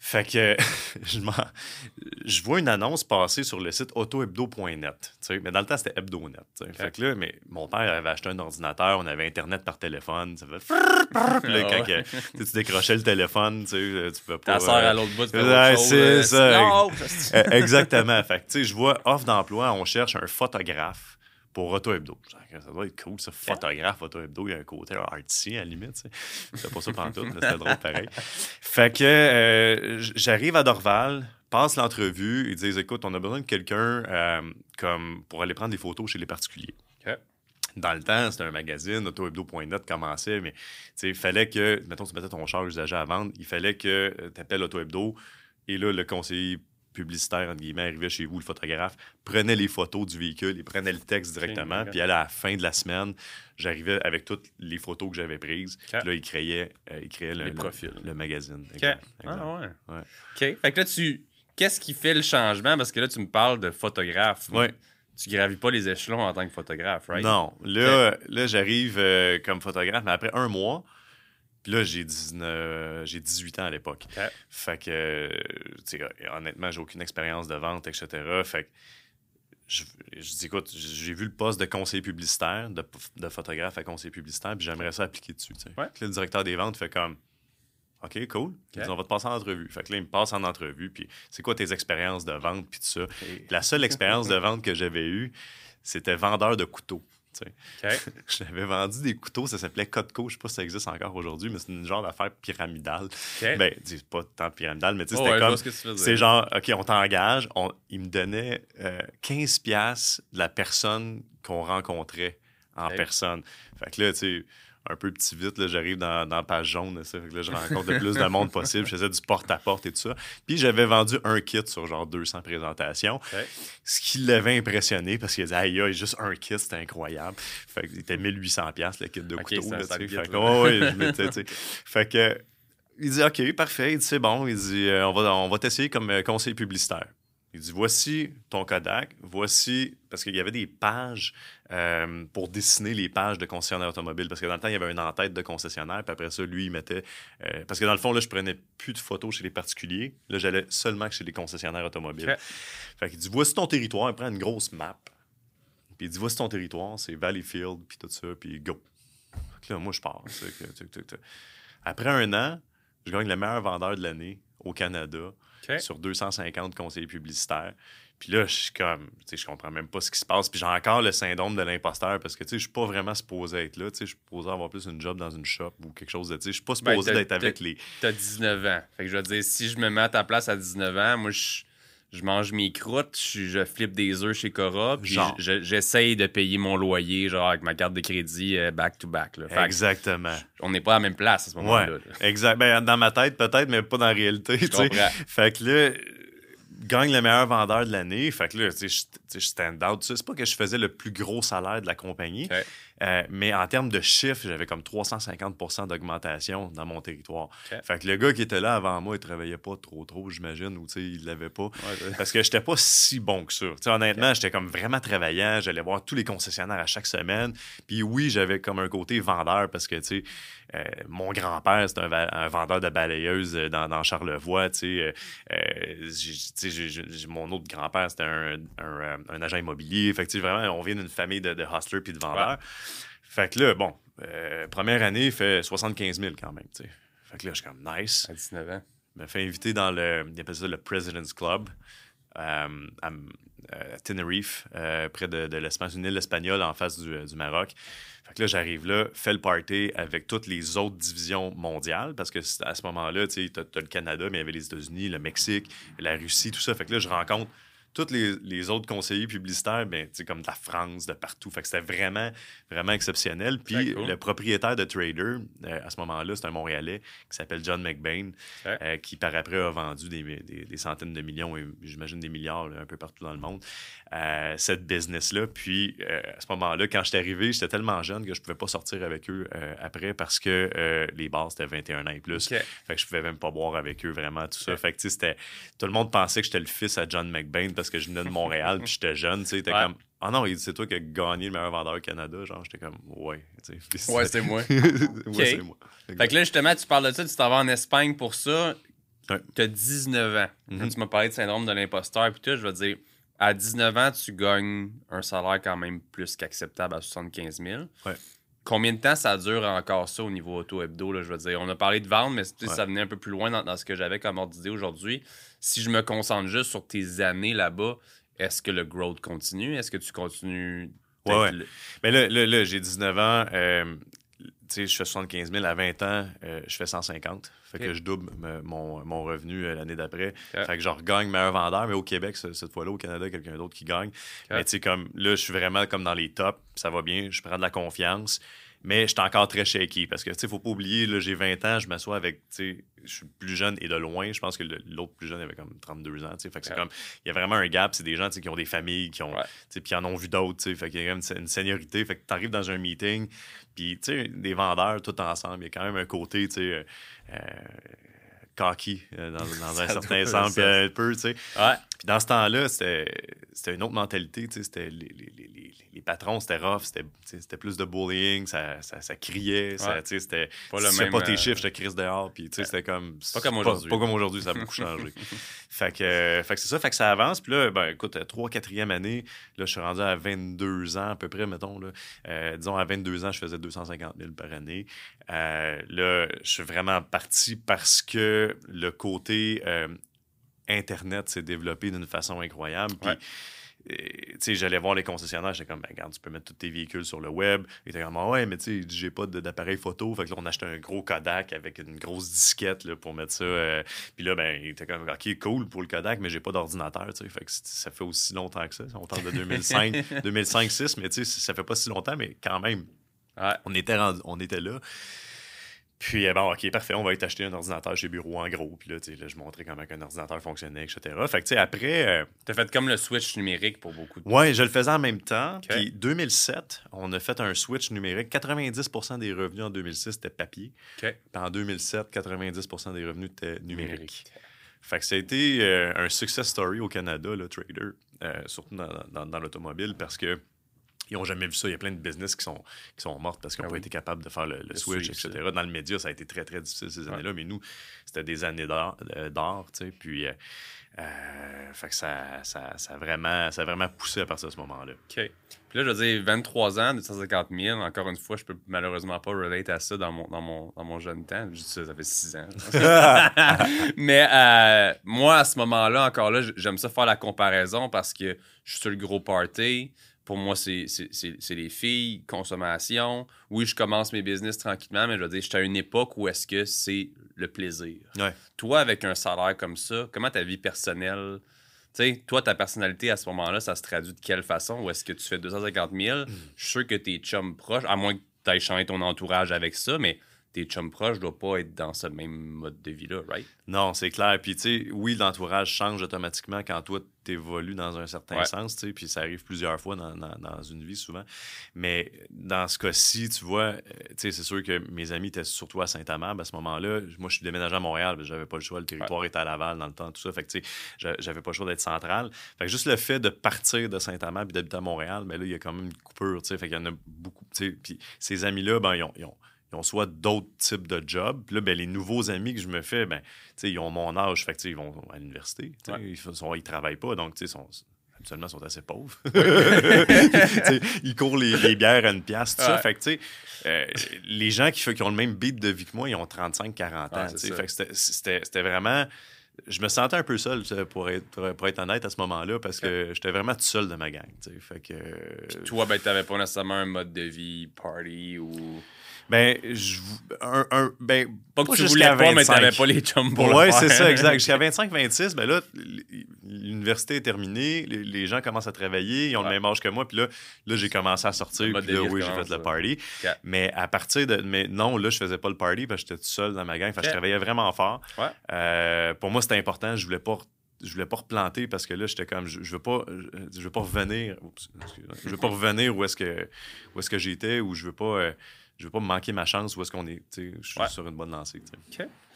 Fait que je, je vois une annonce passer sur le site autohebdo.net. Mais dans le temps, c'était HebdoNet. Fait que là, mais mon père avait acheté un ordinateur, on avait Internet par téléphone. Ça fait. Là, ah quand tu décrochais le téléphone, tu peux pas. Ta soeur à l'autre bout, tu peux C'est ça. E, exactement. Fait que je vois offre d'emploi, on cherche un photographe pour Auto Hebdo. Ça doit être cool, ça. Photographe, Auto Hebdo, il y a un côté artistique à la limite. C'est pas ça tout, mais c'était drôle pareil. Fait que euh, j'arrive à Dorval, passe l'entrevue, ils disent écoute, on a besoin de quelqu'un euh, comme pour aller prendre des photos chez les particuliers. Dans le temps, c'était un magazine, autohebdo.net commençait, mais il fallait que, mettons, tu mettais ton char usagé à vendre, il fallait que tu appelles Auto Hebdo et là, le conseiller publicitaire, entre guillemets, arrivait chez vous, le photographe, prenait les photos du véhicule, il prenait le texte directement, puis à la fin de la semaine, j'arrivais avec toutes les photos que j'avais prises. Là, il créait, euh, il créait le, le, magazine. Ah ouais. OK. Fait que là, tu... Qu'est-ce qui fait le changement? Parce que là, tu me parles de photographe. Oui. Tu gravis pas les échelons en tant que photographe, right? Non. Là, là j'arrive euh, comme photographe, mais après un mois, puis là, j'ai 19... j'ai 18 ans à l'époque. Fait que, sais, honnêtement, j'ai aucune expérience de vente, etc. Fait que, je, dis, écoute, j'ai vu le poste de conseiller publicitaire, de, de photographe à conseiller publicitaire, puis j'aimerais ça appliquer dessus. Tu sais. le directeur des ventes fait comme, OK, cool. on va te passer en entrevue. Fait que là, il me passe en entrevue, puis c'est quoi tes expériences de vente, puis tout ça. La seule expérience de vente que j'avais eue, c'était vendeur de couteaux. J'avais vendu des couteaux, ça s'appelait Cotco. Je sais pas si ça existe encore aujourd'hui, mais c'est une genre d'affaire pyramidale. Ben, c'est pas tant pyramidal, mais c'était comme. C'est genre, OK, on t'engage. On, il me donnait 15$ euh, de la personne qu'on rencontrait en personne. Fait que là, tu sais un peu petit vite. J'arrive dans, dans la page jaune. Ça, là, je rencontre le plus de monde possible. Je faisais du porte-à-porte et tout ça. Puis j'avais vendu un kit sur genre 200 présentations. Ce qui l'avait impressionné parce qu'il dit Aïe, a juste un kit, c'était incroyable. Fait que était 1800$ le kit de couteau. fait, que, il dit OK, parfait. Il dit C'est bon. Il dit euh, On va, on va t'essayer comme euh, conseiller publicitaire. Il dit Voici ton Kodak, voici. Parce qu'il y avait des pages euh, pour dessiner les pages de concessionnaire automobile. Parce que dans le temps, il y avait une en-tête de concessionnaire. Puis après ça, lui, il mettait. Euh, parce que dans le fond, là, je prenais plus de photos chez les particuliers. Là, j'allais seulement chez les concessionnaires automobiles. Fait qu'il dit Voici ton territoire. Il prend une grosse map. Puis il dit Voici ton territoire, c'est Valleyfield, puis tout ça, puis go. là, moi, je pars. Après un an, je gagne le meilleur vendeur de l'année au Canada sur 250 conseillers publicitaires. Puis là, je suis comme, tu sais, je comprends même pas ce qui se passe. Puis j'ai encore le syndrome de l'imposteur parce que, tu sais, je suis pas vraiment supposé être là. Tu sais, je suis supposé avoir plus une job dans une shop ou quelque chose de, tu sais, je suis pas ben, supposé d'être avec les. T'as 19 ans. Fait que je veux dire, si je me mets à ta place à 19 ans, moi, je je mange mes croûtes, je, flippe des œufs chez Cora, puis j'essaye de payer mon loyer, genre avec ma carte de crédit back-to-back. Euh, Exactement. on n'est pas à la même place à ce moment-là. exact. Ben, dans ma tête, peut-être, mais pas dans la réalité. Fait que là, gagne le meilleur vendeur de l'année. Fait que là, tu sais, je stand out. C'est pas que je faisais le plus gros salaire de la compagnie. Euh, mais en termes de chiffres, j'avais comme 350% d'augmentation dans mon territoire. Fait que le gars qui était là avant moi, il travaillait pas trop trop, j'imagine, ou il l'avait pas. parce que j'étais pas si bon que ça. honnêtement, j'étais comme vraiment travaillant. J'allais voir tous les concessionnaires à chaque semaine. Puis oui, j'avais comme un côté vendeur parce que, tu euh, mon grand-père, c'était un, vendeur de balayeuses dans, dans Charlevoix. Euh, mon autre grand-père, c'était un, agent immobilier. Fait vraiment, on vient d'une famille de, de hustlers puis de vendeurs. Fait que là, bon, euh, première année, il fait 75 000 quand même, tu sais. Fait que là, je suis comme nice. À 19 ans. Il m'a fait inviter dans le, ça le President's Club euh, à, Tenerife, euh, près de, de l'Espagne, une île espagnole en face du, du, Maroc. Fait que là, j'arrive là, fais le party avec toutes les autres divisions mondiales, parce que à ce moment-là, tu sais, t'as as le Canada, mais il y avait les États-Unis, le Mexique, la Russie, tout ça. Fait que là, je rencontre tous les, autres conseillers publicitaires, ben, comme de la France, de partout. Fait que c'était vraiment, vraiment exceptionnel. Puis le propriétaire de Trader, euh, à ce moment-là, c'est un Montréalais qui s'appelle John McBain, euh, qui par après a vendu des, des, centaines de millions et j'imagine des milliards un peu partout dans le monde, euh, cette business-là. Puis à ce moment-là, quand j'étais arrivé, j'étais tellement jeune que je pouvais pas sortir avec eux après parce que les bars, c'était 21 ans et plus. Fait que je pouvais même pas boire avec eux vraiment, tout ça. Fait que c'était, tout le monde pensait que j'étais le fils à John McBain parce que je venais de Montréal, puis j'étais jeune, tu sais, t'es comme... Ah non, il dit, c'est toi qui as gagné le meilleur vendeur au Canada. Genre, j'étais comme, ouais. Ouais, c'est moi. ouais, c'est moi. Fait que là, justement, tu parles de ça, tu t'en vas en Espagne pour ça. Tu as 19 ans. Quand mm-hmm. tu m'as parlé de syndrome de l'imposteur, puis tout, je veux dire, à 19 ans, tu gagnes un salaire quand même plus qu'acceptable à 75 000. Ouais. Combien de temps ça dure encore ça au niveau auto-hebdo? Je veux dire, on a parlé de vendre, mais ça venait un peu plus loin dans, ce que j'avais comme ordre d'idée aujourd'hui. Si je me concentre juste sur tes années là-bas, est-ce que le growth continue? Est-ce que tu continues? Oui, ouais. Mais là, là, j'ai 19 ans. Euh, je fais 75 000 à 20 ans, euh, je fais 150. Fait que je double mon, revenu euh, l'année d'après. Fait que je regagne meilleur vendeur, mais au Québec, cette fois-là, au Canada, quelqu'un d'autre qui gagne. Mais tu sais, comme là, je suis vraiment comme dans les tops, ça va bien, je prends de la confiance. Mais je suis encore très shaky parce que, tu sais, faut pas oublier, là, j'ai 20 ans, je m'assois avec, tu sais, je suis plus jeune et de loin. Je pense que l'autre plus jeune avait comme 32 ans, tu sais. Fait que c'est comme, il y a vraiment un gap. C'est des gens, tu sais, qui ont des familles, qui ont, tu sais, puis en ont vu d'autres, tu sais. Fait qu'il y a quand même une, seniorité. Fait que tu arrives dans un meeting, puis, tu sais, des vendeurs tout ensemble, il y a quand même un côté, tu sais, euh, cocky euh, dans, un certain sens, puis un peu, tu sais. Ouais. Puis dans ce temps-là, c'était une autre mentalité, tu sais. C'était les, les, les, les, patrons, c'était rough, c'était plus de bullying, ça, ça, ça criait, tu sais, c'était pas, le pas tes euh, chiffres, je te crise dehors, puis tu sais, c'était comme... Pas comme aujourd'hui. Pas, comme aujourd'hui, ça a beaucoup changé. fait que, fait que c'est ça, fait que ça avance, puis là, ben écoute, 3 4e année, là, je suis rendu à 22 ans à peu près, mettons, là. Euh, disons, à 22 ans, je faisais 250 000 par année. Là, je suis vraiment parti parce que le côté euh, Internet s'est développé d'une façon incroyable. Puis, euh, j'allais voir les concessionnaires, j'étais comme, ben, regarde, tu peux mettre tous tes véhicules sur le web. Ils étaient comme, ah ouais, mais tu sais, j'ai pas d'appareil photo. Fait que là, on achetait un gros Kodak avec une grosse disquette là, pour mettre ça. Euh. puis là, ben, il était comme, ok, cool pour le Kodak, mais j'ai pas d'ordinateur, tu sais. Fait que ça fait aussi longtemps que ça. On parle de 2005, 2005-2006, mais tu sais, ça fait pas si longtemps, mais quand même, On, était on était là. Puis, euh, bon, OK, parfait, on va être acheter un ordinateur chez Bureau en gros. Puis là, là je montrais comment un ordinateur fonctionnait, etc. Fait que, tu sais, après. Euh, T'as fait comme le switch numérique pour beaucoup de Oui, je le faisais en même temps. Puis, 2007, on a fait un switch numérique. 90% des revenus en 2006, c'était papier. Puis, en 2007, 90% des revenus étaient numériques. Fait que ça a été euh, un success story au Canada, le trader, surtout dans, dans l'automobile, parce que ils n'ont jamais vu ça. Il y a plein de business qui sont, qui sont mortes parce qu'ils n'ont ah pas été capables de faire le, switch, etc. Dans le média, ça a été très, très difficile ces années-là, mais nous, c'était des années d'or, euh, tu sais. Puis, euh, euh, fait que ça, ça, ça, a vraiment, ça a vraiment poussé à partir de ce moment-là. OK. Puis là, je veux dire, 23 ans, 250 000, encore une fois, je peux malheureusement pas relate à ça dans mon, dans mon, dans mon jeune temps. Je dis ça, ça fait 6 ans. Mais moi, à ce moment-là, encore là, j'aime ça faire la comparaison parce que je suis sur le gros party pour moi, c'est les filles, consommation. Oui, je commence mes business tranquillement, mais je veux dire, j'étais à une époque où est-ce que c'est le plaisir. Toi, avec un salaire comme ça, comment ta vie personnelle, tu sais, toi, ta personnalité à ce moment-là, ça se traduit de quelle façon? Ou est-ce que tu fais 250 000? Mm. Je suis sûr que tes chums proches, à moins que tu ailles changer ton entourage avec ça, mais tes chums proches ne doivent pas être dans ce même mode de vie-là, right? Non, c'est clair. Puis, tu sais, oui, l'entourage change automatiquement quand toi, tu évolues dans un certain sens, tu sais, puis ça arrive plusieurs fois dans, dans, une vie souvent. Mais dans ce cas-ci, tu vois, euh, tu sais, c'est sûr que mes amis étaient surtout à Saint-Amand à ce moment-là. Moi, je suis déménagé à Montréal, j'avais pas le choix. Le territoire était à Laval dans le temps, tout ça. Fait que, tu sais, j'avais pas le choix d'être central. Fait que juste le fait de partir de Saint-Amand puis d'habiter à Montréal, mais ben là, il y a quand même une coupure, tu sais. Fait qu'il y en a beaucoup, tu sais. Puis ces amis-là, ben, ils ont ils ont soit d'autres types de jobs. Puis là, ben, les nouveaux amis que je me fais, ben, ils ont mon âge, fait ils vont à l'université. Ils ne travaillent pas, donc ils sont, habituellement sont assez pauvres. ils courent les, bières à une pièce, tout ça. Fait que, euh, les gens qui, qui, ont le même beat de vie que moi, ils ont 35-40 ans. c'était vraiment je me sentais un peu seul, pour être, pour être honnête, à ce moment-là, parce que j'étais vraiment tout seul de ma gang. Fait que, toi, ben, tu n'avais pas nécessairement un mode de vie party ou. Ben, je, un, un, ben, pas que tu voulais pas, mais t'avais pas les chums pour Ouais, c'est ça, exact. Jusqu'à 25-26, ben là, l'université est terminée, les, gens commencent à travailler, ils ont le même âge que moi, puis là, là j'ai commencé à sortir, puis là, oui, j'ai fait le party. Mais à partir de. Mais non, là, je faisais pas le party parce que j'étais tout seul dans ma gang, enfin, je travaillais vraiment fort. Euh, pour moi, c'était important, je voulais pas je voulais pas replanter parce que là j'étais comme je, je veux pas je, veux pas revenir je veux pas revenir où est-ce que où est-ce que j'étais ou je veux pas euh, je veux pas me manquer ma chance où est-ce qu'on est. Je suis sur une bonne lancée.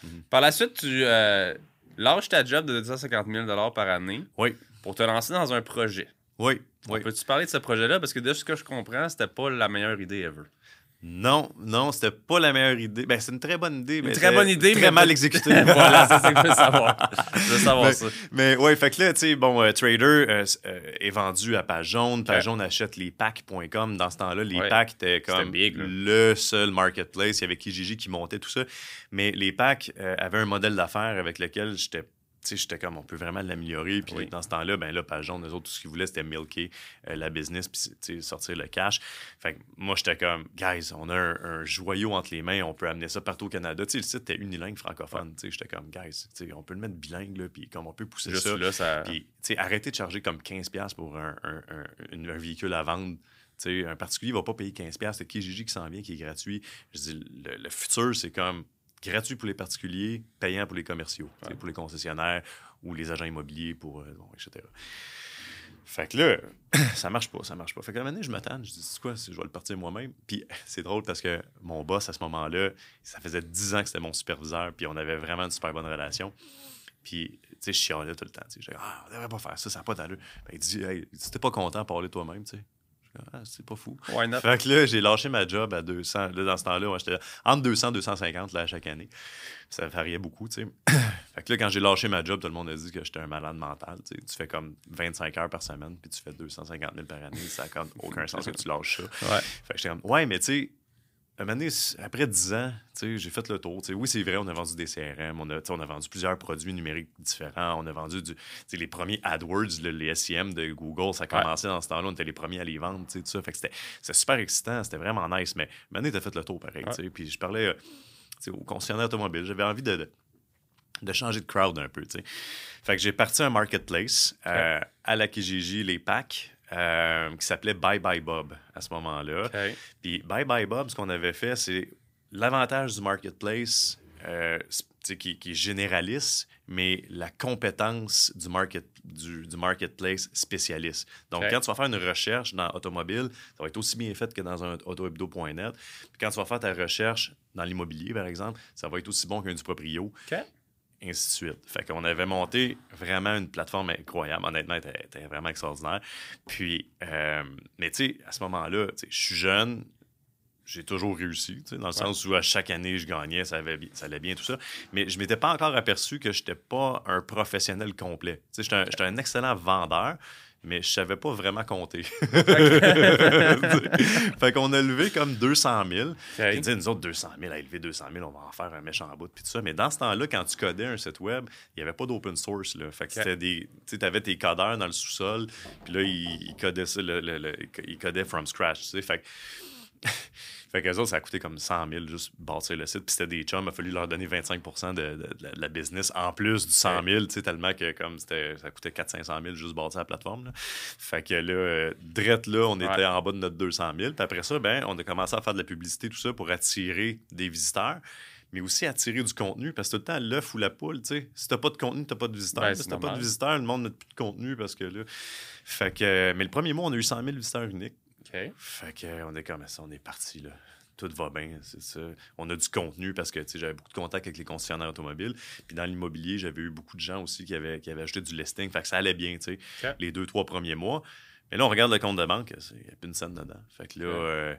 Mhm. Par la suite, tu euh, lâches ta job de 250 000 par année oui. pour te lancer dans un projet. Oui. oui. Peux-tu parler de ce projet-là? Parce que de ce que je comprends, c'était pas la meilleure idée ever. Non, non, c'était pas la meilleure idée. Ben, c'est une très bonne idée. Une très bonne idée, très mal exécutée. voilà, c'est ça que je veux savoir. Je veux savoir ça. Mais ouais, fait que là, tu sais, bon, euh, Trader euh, euh, est vendu à Page Jaune. Page Jaune achète les packs.com. Dans ce temps-là, les packs étaient comme le seul marketplace. Il y avait Kijiji qui montait tout ça. Mais les packs avaient un modèle d'affaires avec lequel j'étais j'étais comme, on peut vraiment l'améliorer. Puis dans ce temps-là, ben là, Jaune, eux autres, tout ce qu'ils voulaient, c'était milker euh, la business, puis sortir le cash. Fait que moi, j'étais comme, guys, on a un, joyau entre les mains, on peut amener ça partout au Canada. sais le site était unilingue francophone. J'étais comme, guys, on peut le mettre bilingue, là, puis comme on peut pousser ça. Là, ça... Puis arrêtez de charger comme 15$ pour un, un, véhicule à vendre. un particulier ne va pas payer 15$. C'est Kijiji qui s'en vient, qui est gratuit. Je dis, le futur, c'est comme gratuit pour les particuliers, payant pour les commerciaux, pour les concessionnaires ou les agents immobiliers, pour, euh, etc. Fait que là, ça marche pas, ça marche pas. Fait que la je m'attends, je dis, c'est quoi, je vais le partir moi-même. Puis c'est drôle parce que mon boss, à ce moment-là, ça faisait 10 ans que c'était mon superviseur, puis on avait vraiment une super bonne relation. Puis, tu sais, je chialais tout le temps. Je disais, ah, on devrait pas faire ça, ça n'a pas d'allure. Ben, il dit, hey, si t'es pas content, parler toi-même, tu sais. Ah, c'est pas fou. Fait que là, j'ai lâché ma job à 200. Là, dans ce temps-là, j'étais entre 200 et 250 là, chaque année. Ça variait beaucoup, tu sais. fait que là, quand j'ai lâché ma job, tout le monde a dit que j'étais un malade mental. Tu fais comme 25 heures par semaine, puis tu fais 250 000 par année. Ça n'a aucun sens que tu lâches ça. Ouais. Fait que j'étais comme, ouais, mais tu sais, après 10 ans, j'ai fait le tour. oui, c'est vrai, on a vendu des CRM, on a, on a vendu plusieurs produits numériques différents, on a vendu du, les premiers AdWords, les SEM de Google, ça a commencé dans ce temps-là, on était les premiers à les vendre, tout ça. Fait que c'était super excitant, c'était vraiment nice, mais maintenant, tu as fait le tour pareil. Puis je parlais euh, au concessionnaire automobile, j'avais envie de, de, changer de crowd un peu. Fait que j'ai parti un marketplace euh, à la Kijiji, les packs. Qui s'appelait Bye Bye Bob à ce moment-là. Puis Bye Bye Bob, ce qu'on avait fait, c'est l'avantage du marketplace qui, qui, est généraliste, mais la compétence du, market, du, marketplace spécialiste. Donc, quand tu vas faire une recherche dans automobile, ça va être aussi bien fait que dans un autohebdo.net. Puis quand tu vas faire ta recherche dans l'immobilier, par exemple, ça va être aussi bon qu'un du proprio. Ainsi de suite. Fait qu'on avait monté vraiment une plateforme incroyable. Honnêtement, elle était, vraiment extraordinaire. Puis, euh, mais tu sais, à ce moment-là, je suis jeune, j'ai toujours réussi, dans le sens où à chaque année, je gagnais, ça, avait, ça allait bien, tout ça. Mais je m'étais pas encore aperçu que je n'étais pas un professionnel complet. J'étais un, un, excellent vendeur, mais je savais pas vraiment compter. fait qu'on a levé comme 200 000. Okay. Dit, nous autres, 200 000, à élever 200 000, on va en faire un méchant bout, puis tout ça. Mais dans ce temps-là, quand tu codais un site web, il n'y avait pas d'open source. Là. Fait que c'était des... Tu avais tes codeurs dans le sous-sol, puis là, ils, codaient ça, le, ils codaient from scratch, tu sais. Fait que fait qu'eux autres, ça a coûté comme 100 000 juste bâtir le site. Puis c'était des chums, il a fallu leur donner 25 de, la business en plus du 100 000, tellement que comme ça coûtait 400-500 000 juste bâtir la plateforme. Fait que là, euh, drette là, on était en bas de notre 200 000. Puis après ça, ben, on a commencé à faire de la publicité, tout ça, pour attirer des visiteurs mais aussi attirer du contenu parce que tout le temps, l'œuf ou la poule, tu sais. Si t'as pas de contenu, t'as pas de visiteurs. si t'as pas de visiteurs, le monde n'a plus de contenu parce que là. Fait que. Mais le premier mois, on a eu 100 000 visiteurs uniques. Fait qu'on est comme ça, on est parti là. Tout va bien, c'est ça. On a du contenu parce que j'avais beaucoup de contacts avec les concessionnaires automobiles. Puis dans l'immobilier, j'avais eu beaucoup de gens aussi qui avaient, qui avaient acheté du listing. Fait que ça allait bien, tu sais, les deux, trois premiers mois. Mais là, on regarde le compte de banque, il n'y a plus une scène dedans. Fait que là, euh,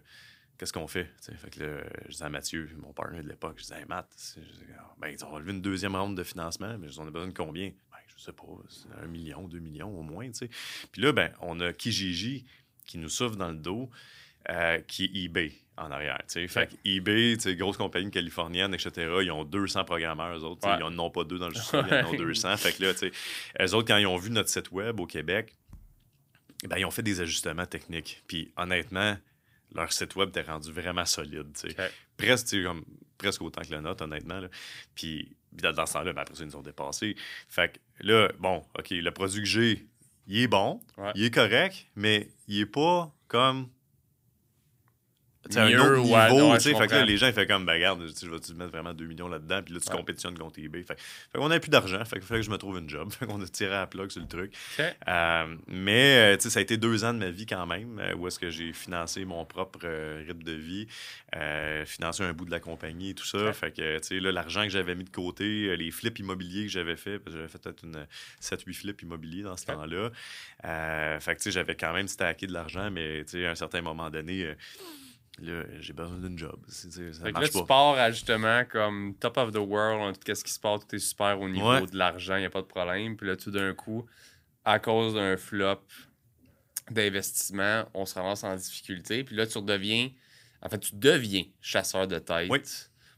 qu'est-ce qu'on fait? Fait que là, je disais à Mathieu, mon partenaire de l'époque, je disais, hey, Matt, ben, ils ont relevé une deuxième ronde de financement, mais on a besoin de combien? Ben, je sais pas, un million, deux millions au moins, tu sais. Puis là, ben, on a Kijiji qui nous souffle dans le dos, euh, qui est eBay en arrière. Fait que eBay, grosse compagnie californienne, etc., ils ont 200 programmeurs, eux autres. Ils n'en ont pas deux dans le sous ils en ont 200. fait que là, eux autres, quand ils ont vu notre site web au Québec, ben, ils ont fait des ajustements techniques. Puis honnêtement, leur site web était rendu vraiment solide. Presque, comme, presque autant que le nôtre, honnêtement. Puis dans ce temps-là, ben, après ça, ils nous ont dépassé. Fait que là, bon, OK, le produit que j'ai, il est bon, il est correct, mais il est pas comme c'est un autre niveau, tu sais. fait que là, les gens, ils font comme, ben, regarde, je vais te mettre vraiment 2 millions là-dedans, puis là, tu compétitionnes contre eBay. Fait, fait qu'on n'a plus d'argent, fait qu'il fallait que je me trouve une job. Fait qu'on a tiré à la plug sur le truc. Euh, mais, euh, tu sais, ça a été deux ans de ma vie quand même, euh, où est-ce que j'ai financé mon propre rythme de vie, financé un bout de la compagnie et tout ça. Fait que, tu sais, là, l'argent que j'avais mis de côté, les flips immobiliers que j'avais fait, parce que j'avais fait peut-être une 7-8 flips immobiliers dans ce temps-là. fait que, tu sais, j'avais quand même stacké de l'argent, mais, tu sais, à un certain moment donné, Là, j'ai besoin d'une job. ça fait que là, tu pars à justement comme top of the world, qu'est-ce qui se passe, tout est super au niveau de l'argent, il n'y a pas de problème. Puis là, tout d'un coup, à cause d'un flop d'investissement, on se ramasse en difficulté. Puis là, tu redeviens, en fait, tu deviens chasseur de tête. Oui.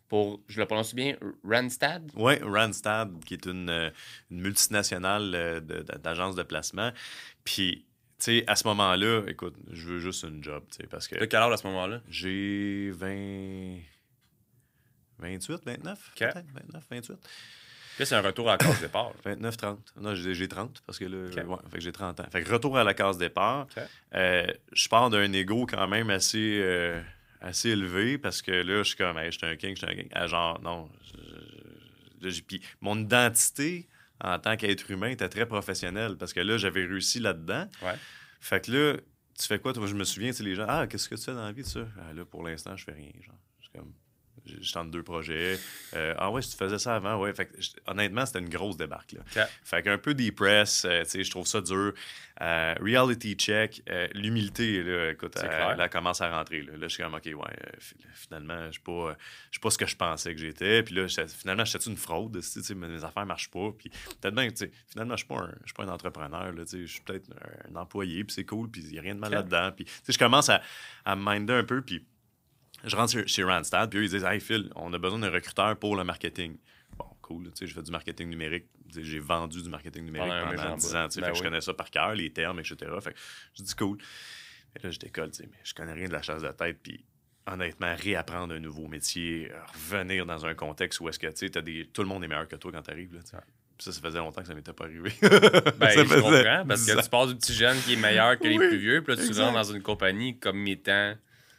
Pour, je le prononce bien, Randstad? Oui, Randstad, qui est une, euh, une multinationale euh, d'agence de placement. Puis sais, à ce moment-là, écoute, je veux juste une job, tu sais, parce que... De quel âge à ce moment-là? J'ai 20... 28, 29, peut 29, 28. Là, c'est un retour à la case départ. 29, 30. Non, j'ai 30 parce que là, ouais, fait que j'ai 30 ans. Fait que retour à la case départ. Euh, je pars d'un ego quand même assez, euh, assez élevé parce que là, je suis comme, hey, je suis un king, je suis un king. Ah, genre, non. Puis mon identité, en tant qu'être humain, était très professionnel parce que là, j'avais réussi là-dedans. Ouais. Fait que là, tu fais quoi? Toi, je me souviens, tu les gens, ah, qu'est-ce que tu fais dans la vie ça? Ah, là, pour l'instant, je fais rien. Genre, comme, je tente deux projets. Euh, ah ouais, si tu faisais ça avant, ouais. Fait honnêtement, c'était une grosse débarque. Là. Fait qu'un peu depress, euh, tu sais, je trouve ça dur. Euh, reality check, l'humilité, là, écoute, elle, commence à rentrer. Là, là je suis comme, OK, ouais, finalement, je suis pas, pas ce que je pensais que j'étais. Puis là, finalement, j'étais une fraude, tu sais, mes affaires marchent pas. Puis peut-être bien, tu sais, finalement, je suis pas un, je suis pas un entrepreneur, là, tu sais, je suis peut-être un, employé, puis c'est cool, puis il n'y a rien de mal là-dedans. Puis, tu sais, je commence à, à me minder un peu, puis je rentre chez Randstad, puis eux, ils disent Hey Phil, on a besoin d'un recruteur pour le marketing. Bon, cool, tu sais, je fais du marketing numérique. J'ai vendu du marketing numérique pendant 10 ans, tu sais, ben je connais ça par cœur, les termes, etc. Fait que je dis cool. Et là, je décolle, tu sais, mais je connais rien de la chasse de tête, puis honnêtement, réapprendre un nouveau métier, revenir dans un contexte où est-ce que, tu sais, des... tout le monde est meilleur que toi quand tu arrives, là, ça, ça faisait longtemps que ça m'était pas arrivé. ben, je comprends, parce que tu passes du petit jeune qui est meilleur que les plus vieux, puis là, tu rentres dans une compagnie comme étant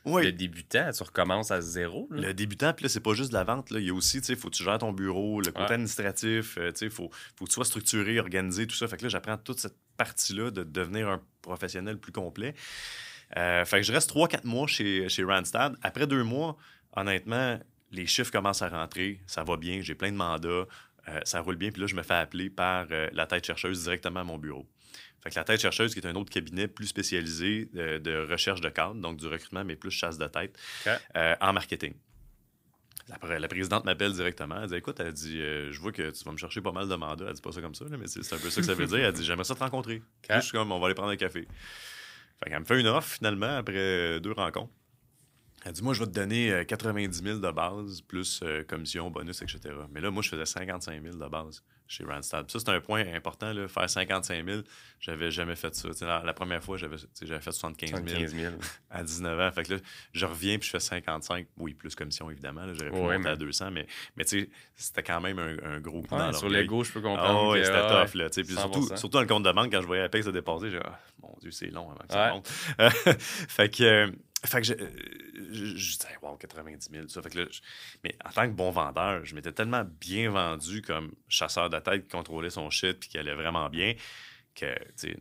le débutant, tu recommences à zéro. Le débutant, puis là, c'est pas juste de la vente. Là. Il y a aussi, tu sais, faut que tu gères ton bureau, le côté administratif, euh, tu sais, faut, faut que tu sois structuré, organisé, tout ça. Fait que là, j'apprends toute cette partie-là de devenir un professionnel plus complet. Euh, fait que je reste 3-4 mois chez, chez Randstad. Après deux mois, honnêtement, les chiffres commencent à rentrer, ça va bien, j'ai plein de mandats, euh, ça roule bien. Puis là, je me fais appeler par la tête chercheuse directement à mon bureau. Fait que la tête chercheuse, qui est un autre cabinet plus spécialisé euh, de, recherche de cadre, donc du recrutement, mais plus chasse de tête, euh, en marketing. La, la présidente m'appelle directement. Elle dit Écoute, elle dit euh, Je vois que tu vas me chercher pas mal de mandats. Elle dit pas ça comme ça, mais c'est un peu ça que ça veut dire. Elle dit J'aimerais ça te rencontrer. Je suis comme On va aller prendre un café. Fait qu'elle me fait une offre finalement après deux rencontres. Elle dit Moi, je vais te donner 90 000 de base, plus commission, bonus, etc. Mais là, moi, je faisais 55 000 de base chez Randstad. Ça, c'est un point important, là, faire 55 000. J'avais jamais fait ça. La, la, première fois, j'avais fait 75 000, 75 000, à 19 ans. Fait que là, je reviens puis je fais 55. Oui, plus commission, évidemment. J'aurais pu monter mais... à 200, mais, mais c'était quand même un, gros coup dans Sur les gauches, je peux comprendre. Oh, c'était ah, tough. Là, puis surtout, surtout dans le compte de banque, quand je voyais la paye se dépasser, j'ai ah, mon Dieu, c'est long avant que ça monte. fait que... Euh, fait que je, je, disais, wow, 90 000, ça. Fait que mais en tant que bon vendeur, je m'étais tellement bien vendu comme chasseur de tête qui contrôlait son shit puis qui allait vraiment bien que,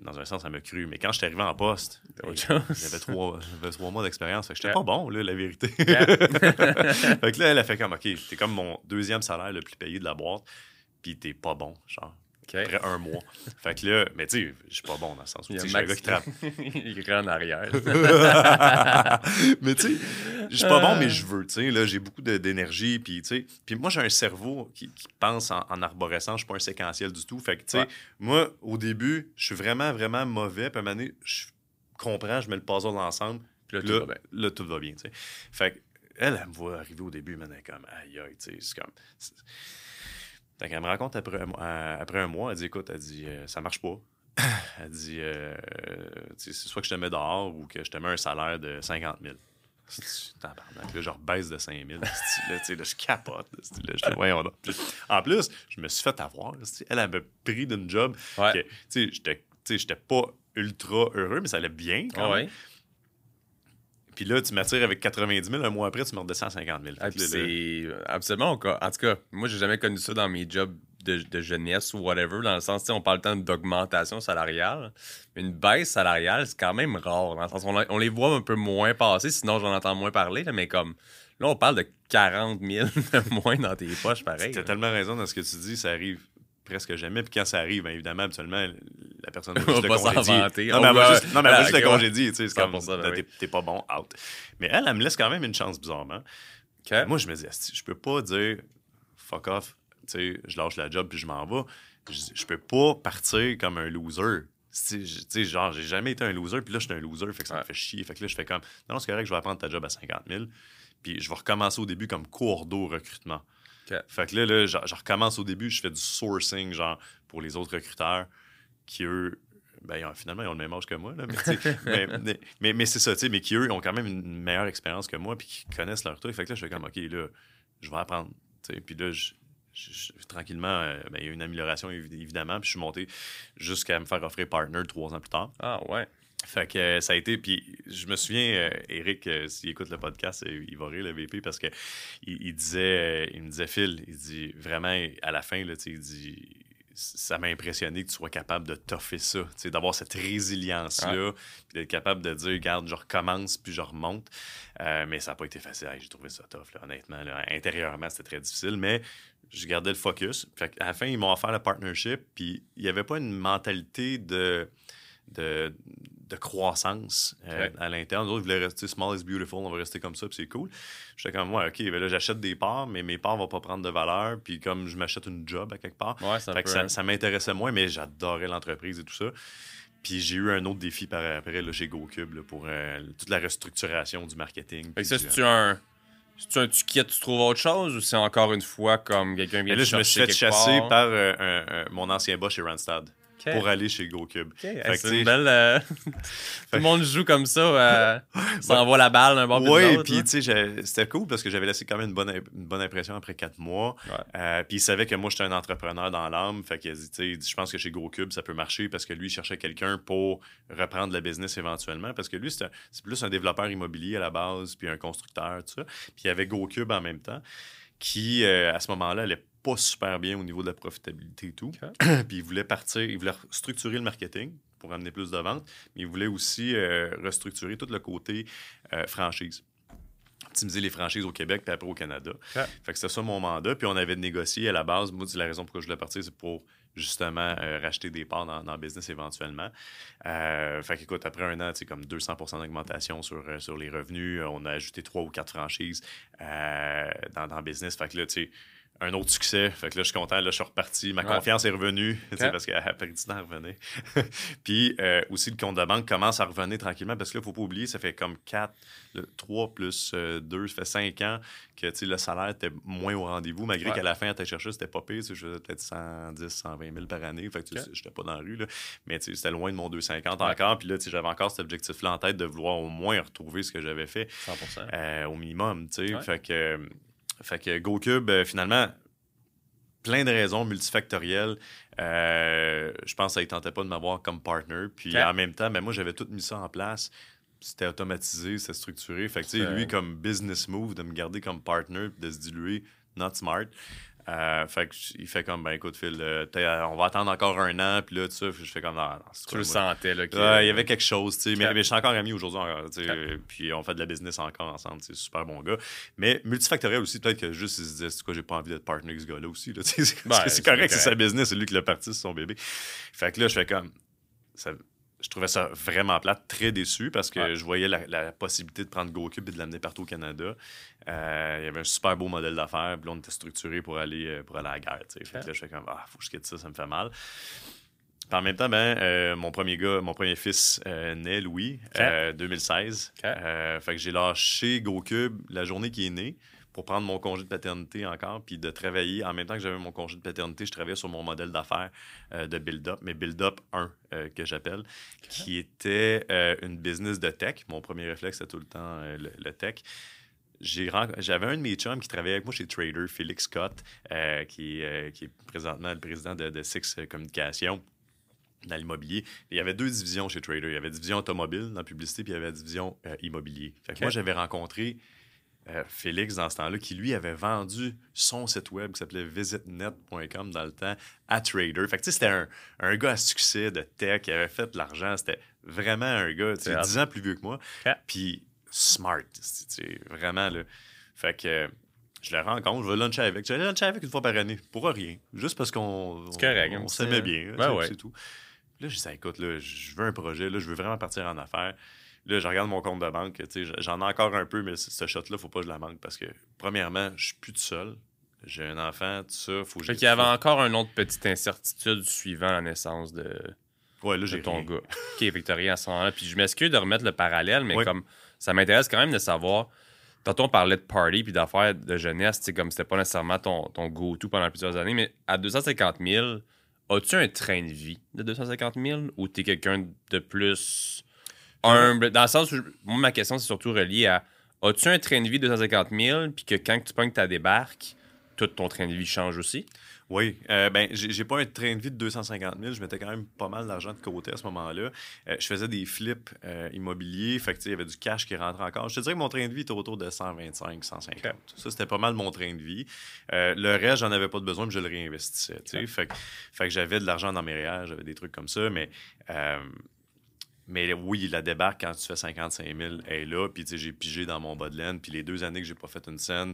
dans un sens, ça m'a cru. Mais quand je suis arrivé en poste, j'avais trois, trois, mois d'expérience. Fait que j'étais pas bon, là, la vérité. fait que là, elle a fait comme, OK, t'es comme mon deuxième salaire le plus payé de la boîte, puis t'es pas bon, genre. Après un mois. fait que là, mais tu sais, je suis pas bon dans le sens où je suis un gars qui trappe. Il est en arrière. mais tu sais, je suis pas bon, mais je veux. Tu sais, là, j'ai beaucoup d'énergie. Puis, tu sais, puis moi, j'ai un cerveau qui, pense en, arborescence. Je suis pas un séquentiel du tout. Fait que, tu sais, moi, au début, je suis vraiment, vraiment mauvais. Puis à un moment donné, je comprends, je mets le puzzle ensemble. Puis là, là, tout va bien. tu sais. Fait que, elle, elle me voit arriver au début, elle comme, aïe, aïe, tu sais, c'est comme. Fait qu'elle me raconte après, après un mois, elle dit écoute, elle dit euh, ça marche pas. elle dit euh, c'est soit que je te mets dehors ou que je te mets un salaire de 50 000. Là, je rebaisse de 5 000. Là, là, je capote. Là, je voyons En plus, je me suis fait avoir. Elle avait pris d'une job ouais. que j'étais pas ultra heureux, mais ça allait bien quand même. Puis là, tu m'attires avec 90 000, un mois après, tu me redescends à 50 000. Ah, c'est absolument. En tout cas, moi, j'ai jamais connu ça dans mes jobs de, jeunesse ou whatever, dans le sens, on parle tant d'augmentation salariale, mais une baisse salariale, c'est quand même rare. Dans le sens, on, les voit un peu moins passer, sinon j'en entends moins parler, mais comme là, on parle de 40 000 de moins dans tes poches, pareil. Tu as tellement raison dans ce que tu dis, ça arrive presque jamais. Puis quand ça arrive, bien évidemment, absolument, la personne va juste le congédier. Non, mais elle va juste, non, mais elle juste le congédier. Tu sais, c'est comme, ça, t'es pas bon, out. Mais elle, elle me laisse quand même une chance, bizarrement. Moi, je me dis, je peux pas dire fuck off, tu sais, je lâche la job puis je m'en vais. Je, peux pas partir comme un loser. Tu sais, genre, j'ai jamais été un loser, puis là, je suis un loser, fait que ça me fait chier. Fait que là, je fais comme, non, c'est correct, je vais apprendre ta job à 50 000, puis je vais recommencer au début comme cours d'eau recrutement. Fait que là, là je, recommence au début, je fais du sourcing, genre, pour les autres recruteurs qui, eux, ben, finalement, ils ont le même âge que moi. Là, mais, mais, c'est ça, mais qui, eux, ont quand même une meilleure expérience que moi, puis qui connaissent leur truc. Fait que là, je fais comme, OK, là, je vais apprendre. Puis là, tranquillement, euh, ben, il y a une amélioration, évidemment. Puis je suis monté jusqu'à me faire offrir partner trois ans plus tard. Ah, ouais. Fait que euh, ça a été. Puis je me souviens, euh, Eric, euh, s'il écoute le podcast, il va rire le VP parce que il, disait, il me disait, Phil, il dit vraiment à la fin, là, il dit ça m'a impressionné que tu sois capable de toffer ça, d'avoir cette résilience-là, puis d'être capable de dire, regarde, je recommence, puis je remonte. mais ça n'a pas été facile. J'ai trouvé ça tough, honnêtement. Intérieurement, c'était très difficile, mais je gardais le focus. Fait à la fin, ils m'ont offert le partnership, puis il n'y avait pas une mentalité de de, de croissance euh, à l'interne. D'autres voulaient rester small is beautiful, on va rester comme ça, puis c'est cool. J'étais comme, ouais, OK, ben là, j'achète des parts, mais mes parts vont pas prendre de valeur, puis comme je m'achète une job à quelque part. ça, m'intéressait moins, mais j'adorais l'entreprise et tout ça. Puis j'ai eu un autre défi par après là, chez GoCube pour euh, toute la restructuration du marketing. Fait que ça, c'est-tu un. un tu quittes, tu trouves autre chose ou c'est encore une fois comme quelqu'un vient de Là, je me suis fait chasser par euh, mon ancien boss chez Randstad. Pour aller chez GoCube. c'est une belle. Euh, tout le monde joue comme ça, euh, s'envoie la balle d'un bord Oui, puis tu sais, c'était cool parce que j'avais laissé quand même une bonne, une bonne impression après quatre mois. Euh, puis il savait que moi, j'étais un entrepreneur dans l'âme. Fait qu'il dit, je pense que chez GoCube, ça peut marcher parce que lui, il cherchait quelqu'un pour reprendre le business éventuellement. Parce que lui, c'est plus un développeur immobilier à la base, puis un constructeur, tout ça. Puis il y avait GoCube en même temps qui, euh, à ce moment-là, allait pas super bien au niveau de la profitabilité et tout. puis il voulait partir, il voulait structurer le marketing pour amener plus de ventes, mais il voulait aussi euh, restructurer tout le côté euh, franchise optimiser les franchises au Québec puis après au Canada. Fait que c'était ça mon mandat. Puis on avait négocié à la base. Moi, la raison pour laquelle je voulais partir, c'est pour justement racheter des parts dans, le business éventuellement. Euh, fait qu'écoute, après un an, c'est comme 200 d'augmentation sur, sur les revenus. On a ajouté trois ou quatre franchises dans, dans le business. Fait que là, tu sais, un autre succès. Fait que là, je suis content. Là, je suis reparti. Ma confiance est revenue. Parce qu'elle a pris du temps à revenir. Puis euh, aussi, le compte de banque commence à revenir tranquillement. Parce que là, il ne faut pas oublier, ça fait comme 4, 3 plus 2, euh, ça fait 5 ans que le salaire était moins au rendez-vous. Malgré qu'à la fin, à ta chercheuse, c'était pas pire. Je faisais peut-être 110, 120 000 par année. Fait que je n'étais pas dans la rue. Là. Mais c'était loin de mon 250 encore. Puis là, j'avais encore cet objectif-là en tête de vouloir au moins retrouver ce que j'avais fait. 100 euh, Au minimum. Fait que fait que GoCube, euh, finalement, plein de raisons multifactorielles. Euh, je pense que ça ne tentait pas de m'avoir comme partner. Puis en même temps, ben, moi, j'avais tout mis ça en place. C'était automatisé, c'était structuré. Fait que, lui, comme business move, de me garder comme partner, de se diluer, not smart. Euh, fait il fait comme, ben écoute, Phil, euh, on va attendre encore un an, puis là, tu sais, je fais comme, non, Tu le sentais, là. il y avait quelque chose, tu sais, mais, je suis encore ami aujourd'hui, puis on fait de la business encore ensemble, c'est super bon gars. Mais multifactoriel aussi, peut-être que juste, il se disait, c'est quoi, j'ai pas envie d'être partner avec ce gars-là aussi, là, c'est correct, c'est sa business, c'est lui qui l'a parti, c'est son bébé. Fait que là, je fais comme, ça, je trouvais ça vraiment plate, très déçu parce que je voyais la, possibilité de prendre GoCube et de l'amener partout au Canada. Euh, il y avait un super beau modèle d'affaires, puis là, on était structuré pour aller, euh, pour aller à la guerre. Fait que là, je fais comme, ah, faut que je quitte ça, ça me fait mal. en même temps, ben, euh, mon premier gars, mon premier fils naît, Louis, 2016. fait que j'ai lâché GoCube la journée qui est né pour prendre mon congé de paternité encore, puis de travailler. En même temps que j'avais mon congé de paternité, je travaillais sur mon modèle d'affaires euh, de Build Up, mais Build Up 1 euh, que j'appelle, qui était euh, une business de tech. Mon premier réflexe, c'était tout le temps le, tech. J'avais un de mes chums qui travaillait avec moi chez Trader, Félix Scott, qui, qui, est présentement le président de, Six Communications dans l'immobilier. Il y avait deux divisions chez Trader. Il y avait la division automobile dans la publicité, puis il y avait la division immobilier. Moi, j'avais rencontré euh, Félix, dans ce temps-là, qui lui avait vendu son site web qui s'appelait visitnet.com dans le temps à Trader. Fait que c'était un, un, gars à succès de tech qui avait fait de l'argent. C'était vraiment un gars, tu 10 ans plus vieux que moi. Puis smart, vraiment. Là. Fait que je le rencontre, je vais luncher avec. Je vais luncher avec une fois par année, pour rien. Juste parce qu'on on, s'aimait bien. C'est tout. Là, je dis, écoute, là, je veux un projet, là, je veux vraiment partir en affaires. Là, je regarde mon compte de banque. J'en ai encore un peu, mais ce shot-là, faut pas que je la manque parce que, premièrement, je suis plus tout seul. J'ai un enfant, tout ça. Faut que qu'il y avait encore une autre petite incertitude suivant la naissance de, ouais, là, j'ai ton gars. OK, Victorien, à ce moment-là. Puis je m'excuse de remettre le parallèle, mais comme ça m'intéresse quand même de savoir. Tantôt, on parlait de party puis d'affaires de jeunesse, comme c'était pas nécessairement ton, ton go-to pendant plusieurs années, mais à 250 000, as-tu un train de vie de 250 000 ou t'es quelqu'un de plus humble? Dans le sens où, moi, ma question, c'est surtout reliée à as-tu un train de vie de 250 000 puis que quand tu pognes ta débarque, tout ton train de vie change aussi? Oui, euh, ben j'ai pas un train de vie de 250 000, je mettais quand même pas mal d'argent de côté à ce moment-là. Euh, je faisais des flips euh, immobiliers, fait que il y avait du cash qui rentrait encore. Je te dirais que mon train de vie était autour de 125, 150. Ça, c'était pas mal mon train de vie. le reste, j'en avais pas de besoin, mais je le réinvestissais. Fait, fait, que j'avais de l'argent dans mes réels, j'avais des trucs comme ça, mais mais oui, la débarque quand tu fais 55 000 est là. Puis j'ai pigé dans mon bas de laine. Puis les deux années que j'ai pas fait une scène,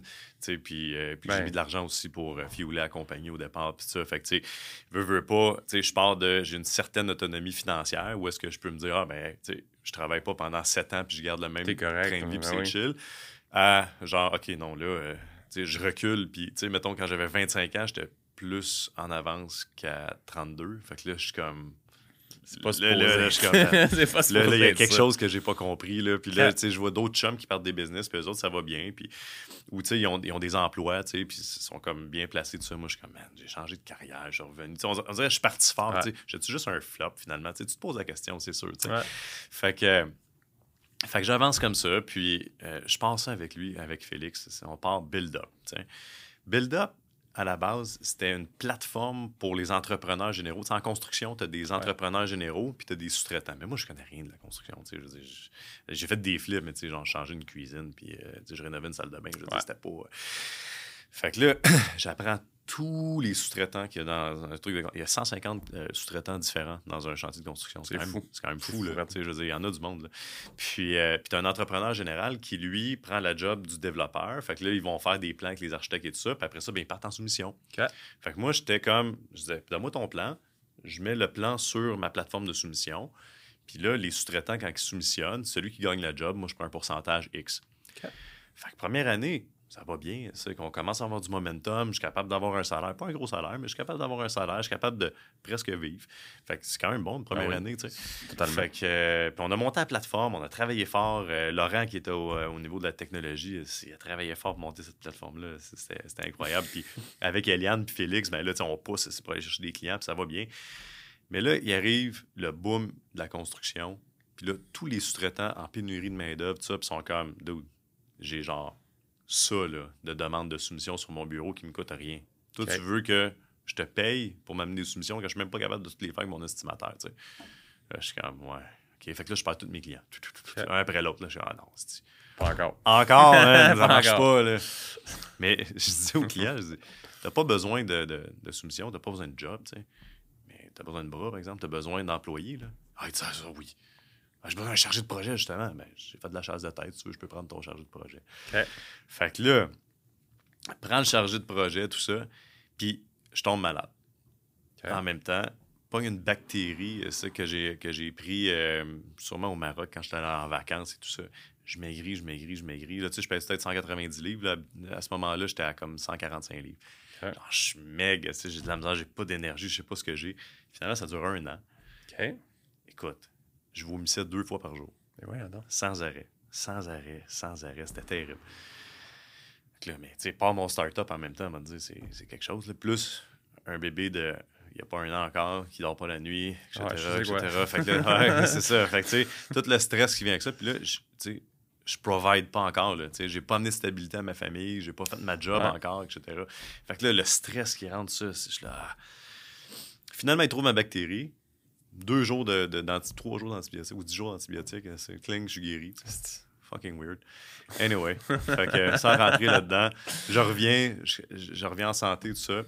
puis, euh, puis j'ai mis de l'argent aussi pour euh, fiouler la compagnie au départ. Puis ça. Fait que, tu sais, veux, veux pas, je pars de. J'ai une certaine autonomie financière où est-ce que je peux me dire, ah, ben, tu sais, je travaille pas pendant sept ans puis je garde le même correct, train de vie puis c'est chill. Ah, genre, OK, non, là, euh, tu sais, je recule. Puis, tu sais, mettons, quand j'avais 25 ans, j'étais plus en avance qu'à 32. Fait que là, je suis comme c'est pas Là, là, je là, il y a quelque chose que j'ai pas compris. Là. Puis là, je vois d'autres chums qui partent des business, puis eux autres, ça va bien. Puis, ou ils ont, ils ont des emplois, puis ils sont comme bien placés. Tout ça. Moi, je suis comme, man, j'ai changé de carrière, je suis revenu. On, on, dirait je suis parti fort. J'ai-tu juste un flop finalement? tu te poses la question, c'est sûr. Fait que. Fait que j'avance comme ça, puis euh, je pense avec lui, avec Félix, on part build up. À la base, c'était une plateforme pour les entrepreneurs généraux. en construction, tu as des entrepreneurs généraux, puis tu as des sous-traitants. Mais moi, je connais rien de la construction. J'ai fait des flips, mais genre, changé une cuisine, puis euh, je rénovais une salle de bain. Je ouais. c'était pas. Fait que là, j'apprends tous les sous-traitants qu'il y a dans un truc de... Il y a 150 euh, sous-traitants différents dans un chantier de construction. C'est quand, quand, même fou. Là, je veux dire, il y en a du monde. Puis, euh, puis tu as un entrepreneur général qui, lui, prend la job du développeur. Fait que là, ils vont faire des plans avec les architectes et tout ça. Puis après ça, bien, ils partent en soumission. Fait que moi, j'étais comme... Je disais, donne-moi ton plan. Je mets le plan sur ma plateforme de soumission. Puis là, les sous-traitants, quand ils soumissionnent, celui qui gagne la job, moi, je prends un pourcentage X. Fait que première année, ça va bien. C'est qu'on commence à avoir du momentum. Je suis capable d'avoir un salaire, pas un gros salaire, mais je suis capable d'avoir un salaire. Je suis capable de presque vivre. Fait que c'est quand même bon, une première ben année, tu sais. Totalement. Fait que, euh, puis on a monté la plateforme, on a travaillé fort. Euh, Laurent, qui était euh, au, niveau de la technologie, il a travaillé fort pour monter cette plateforme-là. C'était incroyable. puis avec Eliane puis Félix, ben là, on pousse c'est pour aller chercher des clients, puis ça va bien. Mais là, il arrive le boom de la construction. Puis là, tous les sous-traitants en pénurie de main-d'œuvre, tout ça, puis sont comme, j'ai genre ça, là, de demande de soumission sur mon bureau qui me coûte rien. Toi, tu veux que je te paye pour m'amener des soumissions que je suis même pas capable de toutes les faire avec mon estimateur, tu sais. je suis comme, ouais. OK, fait que là, je perds tous mes clients. Un après l'autre, là, je suis ah non, c'est... Pas encore. Encore, hein, ça marche pas, là. Mais je dis aux clients, je dis, t'as pas besoin de, de, de soumission, t'as pas besoin de job, tu sais. Mais t'as besoin de bras, par exemple, t'as besoin d'employés, là. Ah, ça, ça, oui. Ah, j'ai besoin d'un chargé de projet, justement. Ben, j'ai fait de la chasse de tête. Si tu veux, je peux prendre ton chargé de projet. Fait que là, prends le chargé de projet, tout ça, puis je tombe malade. En même temps, pas une bactérie, euh, ça que j'ai, que j'ai pris euh, sûrement au Maroc quand j'étais en vacances et tout ça. Je maigris, je maigris, je maigris. Là, tu sais, je pèse peut-être 190 livres. À ce moment-là, j'étais à comme 145 livres. je suis méga, j'ai de la misère, j'ai pas d'énergie, je sais pas ce que j'ai. Finalement, ça dure un an. Écoute, je vomissais deux fois par jour. sans arrêt. Sans arrêt, sans arrêt. C'était terrible. Là, mais tu sais, pas mon start-up en même temps, on va dire, c'est quelque chose. Plus un bébé de il n'y a pas un an encore, qui dort pas la nuit, etc. c'est ça. Fait que, tu sais, tout le stress qui vient avec ça. Puis là, tu sais, je provide pas encore. Je n'ai pas amené de stabilité à ma famille, j'ai pas fait ma job encore, etc. Fait que là, le stress qui rentre ça, c'est là. Ah. Finalement, il trouve ma bactérie deux jours de, trois jours d'antibiotiques ou dix jours d'antibiotiques, euh, c'est cling, je suis guéri. fucking weird. Anyway, fait que, sans rentrer là-dedans, je reviens, je, reviens en santé, tout ça.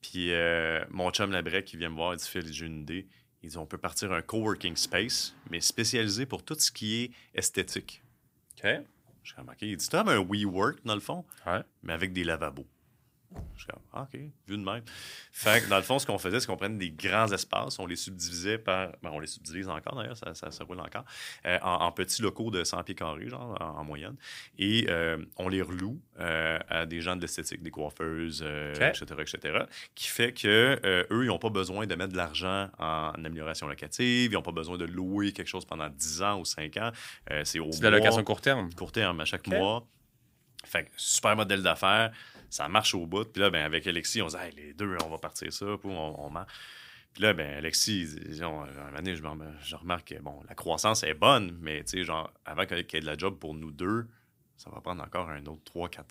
Puis euh, mon chum Labrec qui vient me voir, il dit Phil, j'ai une idée. Il dit on peut partir un coworking space, mais spécialisé pour tout ce qui est esthétique. OK. Je suis Il dit as un WeWork, dans le fond, mais avec des lavabos. Je suis comme, ah, OK, vu de même. Fait que dans le fond, ce qu'on faisait, c'est qu'on prenait des grands espaces, on les subdivisait par. Ben, on les subdivise encore d'ailleurs, ça, ça, roule encore, euh, en, petits locaux de 100 pieds carrés, genre, en, moyenne. Et euh, on les reloue euh, à des gens de l'esthétique, des coiffeuses, etc., etc., qui fait que eux, ils n'ont pas besoin de mettre de l'argent en amélioration locative, ils n'ont pas besoin de louer quelque chose pendant 10 ans ou 5 ans. c'est au C'est de la location court terme. Court terme, à chaque mois. Fait que super modèle d'affaires ça marche au bout. Puis là, ben, avec Alexis, on se dit, les deux, on va partir ça, puis on, on Puis là, ben, Alexis, disons, un année, je, je, remarque que bon, la croissance est bonne, mais genre, avant qu'il y ait de la job pour nous deux, ça va prendre encore un autre 3, 4,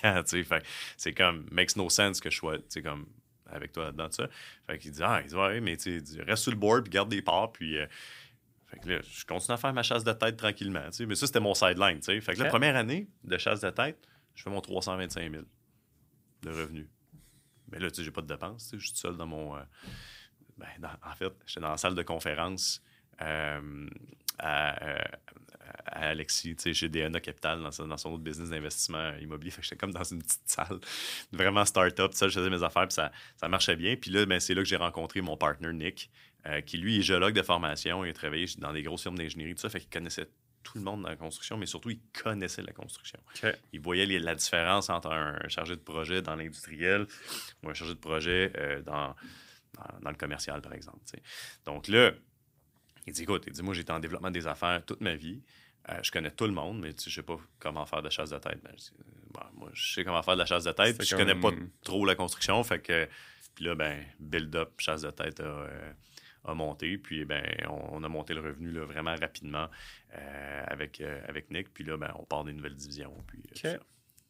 5 ans. Fait c'est comme, makes no sense que je sois comme avec toi là-dedans. Ça. Fait qu'il dit, ah, il dit, ouais, mais tu reste sur le board, puis garde des parts, puis. Euh, fait que là, je continue à faire ma chasse de tête tranquillement. Mais ça, c'était mon sideline. Fait que la première année de chasse de tête, je fais mon 325 000 de revenus. Mais là, tu sais, j'ai pas de dépenses. Je suis seul dans mon. Euh, ben, en fait, j'étais dans la salle de conférence euh, à, euh, à, Alexis, chez DNA Capital, dans, dans, son autre business d'investissement immobilier. Fait que j'étais comme dans une petite salle, vraiment start-up. Ça, je faisais mes affaires, puis ça, ça marchait bien. Puis là, ben, c'est là que j'ai rencontré mon partner Nick, qui lui est géologue de formation. Il a travaillé dans des grosses firmes d'ingénierie, tout ça. Fait qu'il connaissait tout le monde dans la construction, mais surtout, il connaissait la construction. Il voyait la différence entre un chargé de projet dans l'industriel ou un chargé de projet euh, dans, dans, le commercial, par exemple. Donc là, il dit écoute, il dit moi, j'étais en développement des affaires toute ma vie. Euh, je connais tout le monde, mais je ne sais pas comment faire de la chasse de tête. Ben, moi, je sais comment faire de la chasse de tête. Je connais pas trop la construction. Fait que, puis là, ben, build-up, chasse de tête a, euh, monté. Puis ben, on, a monté le revenu là, vraiment rapidement euh, avec, avec Nick. Puis là, ben, on part des nouvelles divisions. Puis, Fait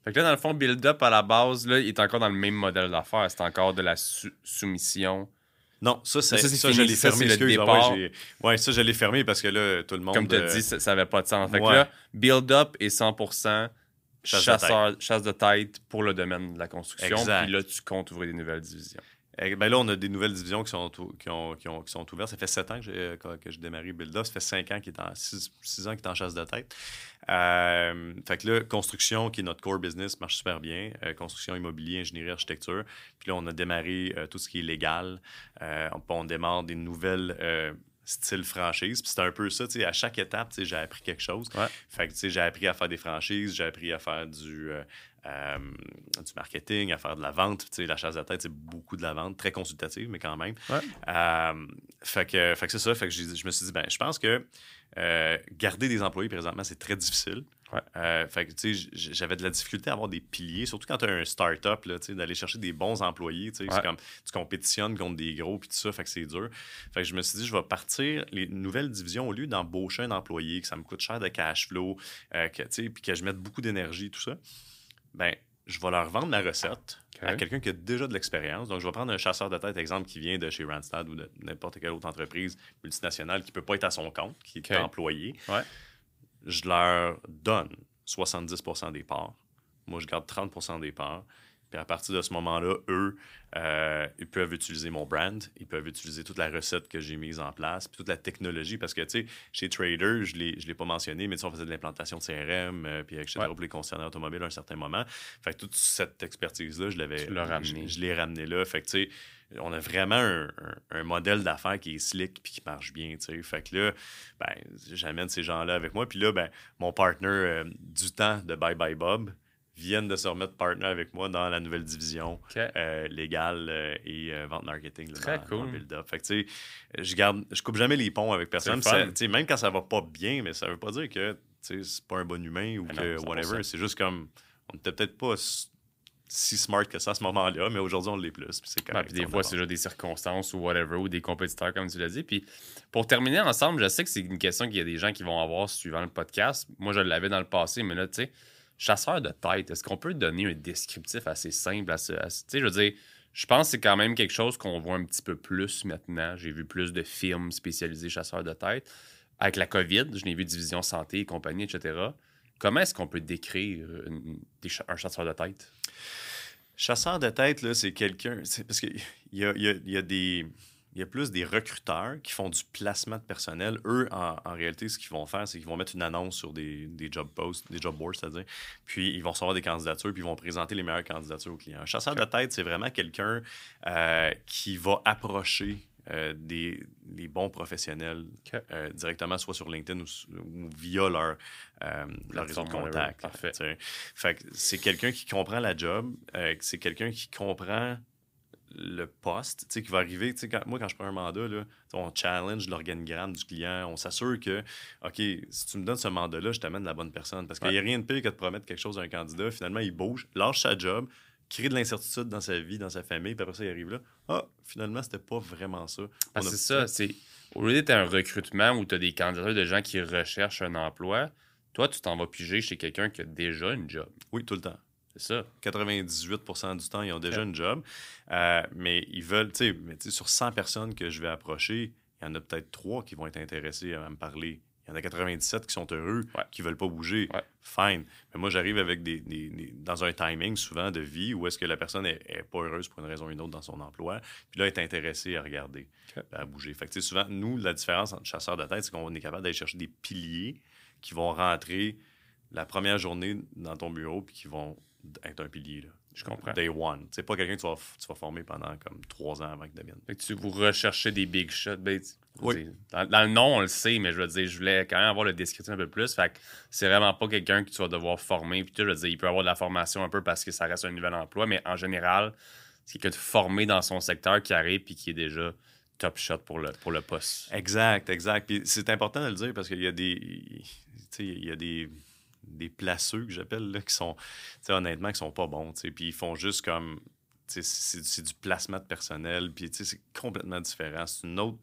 que là, dans le fond, build-up à la base, là, il est encore dans le même modèle d'affaires. C'est encore de la soumission non, ça, c'est, ça, je l'ai fermé. Ça, ouais, ça, je l'ai fermé parce que là, tout le monde. Comme tu as dit, ça n'avait pas de sens. Fait que là, build-up est 100% chasse, chasseur, de chasse de tête pour le domaine de la construction. Puis là, tu comptes ouvrir des nouvelles divisions. Eh, ben là, on a des nouvelles divisions qui sont, qui, ont, qui, ont, qui sont ouvertes. Ça fait sept ans que j'ai, que j'ai démarré Build Up. Ça fait cinq ans qu'il est en six, ans qu'il est en chasse de tête. Euh, fait que là, construction, qui est notre core business, marche super bien. Euh, construction immobilier, ingénierie, architecture. Puis là, on a démarré euh, tout ce qui est légal. On, on, démarre des nouvelles style franchise. Puis c'était un peu ça, tu sais, à chaque étape, j'ai appris quelque chose. Fait que, tu sais, j'ai appris à faire des franchises, j'ai appris à faire du, euh, du marketing, à faire de la vente. Tu sais, la chasse de tête, c'est beaucoup de la vente, très consultative, mais quand même. Euh, fait que, fait que c'est ça. Fait que je me suis dit, ben, je pense que euh, garder des employés présentement, c'est très difficile. fait que, tu sais, j'avais de la difficulté à avoir des piliers, surtout quand tu as un start-up, d'aller chercher des bons employés. Tu sais, c'est comme tu compétitionnes contre des gros, puis tout ça, fait que c'est dur. Fait que je me suis dit, je vais partir les nouvelles divisions au lieu d'embaucher un employé, que ça me coûte cher de cash flow, que, tu sais, puis que je mette beaucoup d'énergie, tout ça ben, je vais leur vendre la recette à quelqu'un qui a déjà de l'expérience. Donc, je vais prendre un chasseur de tête, exemple, qui vient de chez Randstad ou de n'importe quelle autre entreprise multinationale qui ne peut pas être à son compte, qui est employé. Je leur donne 70% des parts. Moi, je garde 30% des parts. Puis à partir de ce moment-là, eux, euh, ils peuvent utiliser mon brand, ils peuvent utiliser toute la recette que j'ai mise en place, puis toute la technologie. Parce que, tu sais, chez Trader, je ne l'ai pas mentionné, mais on faisait de l'implantation de CRM, euh, puis etc. pour les concernants automobiles à un certain moment. Fait que toute cette expertise-là, je l'avais. Je, l'ai ramené là. Fait que, tu sais, on a vraiment un, modèle d'affaires qui est slick puis qui marche bien, tu sais. Fait que là, ben, j'amène ces gens-là avec moi. Puis là, ben, mon partner euh, du temps de Bye Bye Bob, viennent de se remettre partner avec moi dans la nouvelle division euh, légale euh, et euh, vente marketing. Très cool. build-up. Fait que, je garde, je coupe jamais les ponts avec personne. même quand ça va pas bien, mais ça veut pas dire que c'est pas un bon humain ou que whatever. C'est juste comme, on n'était peut-être pas si smart que ça à ce moment-là, mais aujourd'hui, on l'est plus. Puis des fois, c'est juste des circonstances ou whatever, ou des compétiteurs, comme tu l'as dit. Puis pour terminer ensemble, je sais que c'est une question qu'il y a des gens qui vont avoir suivant le podcast. Moi, je l'avais dans le passé, mais là, tu sais, chasseur de tête, est-ce qu'on peut donner un descriptif assez simple à ce. je veux dire, je pense que c'est quand même quelque chose qu'on voit un petit peu plus maintenant. J'ai vu plus de films spécialisés chasseurs de tête. Avec la COVID, je n'ai vu Division Santé et compagnie, etc. Comment est-ce qu'on peut décrire un chasseur de tête? Chasseur de tête, c'est quelqu'un. Parce qu'il y y a des il y a plus des recruteurs qui font du placement de personnel. Eux, en, réalité, ce qu'ils vont faire, c'est qu'ils vont mettre une annonce sur des, job posts, des job boards, c'est-à-dire. Puis ils vont recevoir des candidatures, puis ils vont présenter les meilleures candidatures aux clients. Un chasseur de tête, c'est vraiment quelqu'un euh, qui va approcher euh, des, bons professionnels euh, directement, soit sur LinkedIn ou, via leur, leur réseau de contact. Fait c'est quelqu'un qui comprend la job, c'est quelqu'un qui comprend le poste, tu sais, qui va arriver, tu sais, moi, quand je prends un mandat, là, on challenge l'organigramme du client, on s'assure que, OK, si tu me donnes ce mandat-là, je t'amène la bonne personne. Parce qu'il n'y a rien de pire que de promettre quelque chose à un candidat, finalement, il bouge, lâche sa job, crée de l'incertitude dans sa vie, dans sa famille, puis après ça, il arrive là. Ah, finalement, c'était pas vraiment ça. c'est ça, c'est. Au lieu d'être un recrutement où tu as des candidats de gens qui recherchent un emploi, toi, tu t'en vas piger chez quelqu'un qui a déjà une job. Oui, tout le temps. C'est ça. 98% du temps, ils ont déjà une job. Euh, mais ils veulent, tu sais, sur 100 personnes que je vais approcher, il y en a peut-être 3 qui vont être intéressés à me parler. Il y en a 97 qui sont heureux, qui ne veulent pas bouger. Fine. Mais moi, j'arrive avec des, dans un timing souvent de vie où est-ce que la personne n'est pas heureuse pour une raison ou une autre dans son emploi. Puis là, elle est intéressée à regarder, à bouger. Fait que, souvent, nous, la différence entre chasseurs de tête, c'est qu'on est capable d'aller chercher des piliers qui vont rentrer la première journée dans ton bureau puis qui vont être un pilier. Là. Je comprends. Day one. C'est pas quelqu'un que tu vas, tu vas, former pendant comme trois ans avant qu'il devienne. Fait que tu vous recherchez des big shots. Ben, oui. Dans, le nom, on le sait, mais je veux dire, je voulais quand même avoir le descriptif un peu plus. Fait que c'est vraiment pas quelqu'un que tu vas devoir former. Puis, je veux dire, il peut avoir de la formation un peu parce que ça reste un nouvel emploi, mais en général, quelqu'un de formé dans son secteur qui arrive puis qui est déjà top shot pour le, pour le poste. Exact, exact. Puis c'est important de le dire parce qu'il y a des. Il y a des des placeux que j'appelle, qui sont, honnêtement, qui sont pas bons. Puis ils font juste comme. C'est du placement de personnel, puis c'est complètement différent. C'est une autre.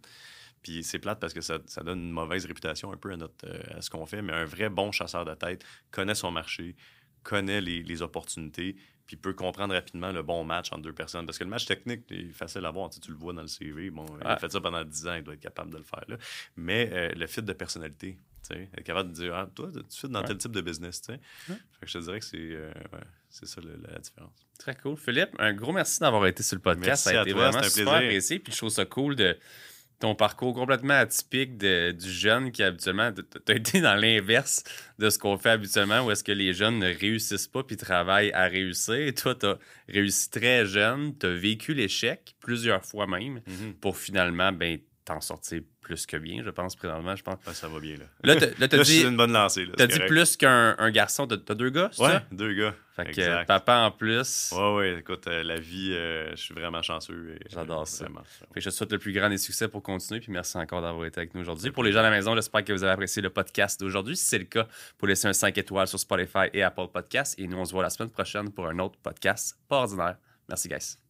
Puis c'est plate parce que ça, ça, donne une mauvaise réputation un peu à, notre, euh, à ce qu'on fait, mais un vrai bon chasseur de tête connaît son marché, connaît les, les opportunités, puis peut comprendre rapidement le bon match entre deux personnes. Parce que le match technique est facile à voir. Tu, tu le vois dans le CV. Bon, Il a fait ça pendant 10 ans, il doit être capable de le faire. Là. Mais euh, le fit de personnalité, être capable de dire ah, toi, tu fit dans tel type de business. Je te dirais que c'est euh, ça la, différence. Très cool. Philippe, un gros merci d'avoir été sur le podcast. ça a été vraiment super apprécié. Puis je trouve ça cool de ton parcours complètement atypique du jeune qui habituellement, tu as été dans l'inverse de ce qu'on fait habituellement, où est-ce que les jeunes ne réussissent pas puis travaillent à réussir. Et toi, tu as réussi très jeune, tu as vécu l'échec plusieurs fois même mm-hmm. pour finalement ben, t'en sortir plus que bien, je pense, présentement. Je pense. ça va bien, là. Là, t'as dit. une bonne lancée. T'as dit plus qu'un garçon. T'as deux gars, Ouais, ça? deux gars. Fait que papa en plus. Ouais, ouais. Écoute, euh, la vie, euh, je suis vraiment chanceux. J'adore ça. Fait que je te souhaite le plus grand des succès pour continuer. Puis merci encore d'avoir été avec nous aujourd'hui. Pour les gens à la maison, j'espère que vous avez apprécié le podcast d'aujourd'hui. Si c'est le cas, pour laisser un 5 étoiles sur Spotify et Apple Podcasts. Et nous, on se voit la semaine prochaine pour un autre podcast pas ordinaire. Merci, guys.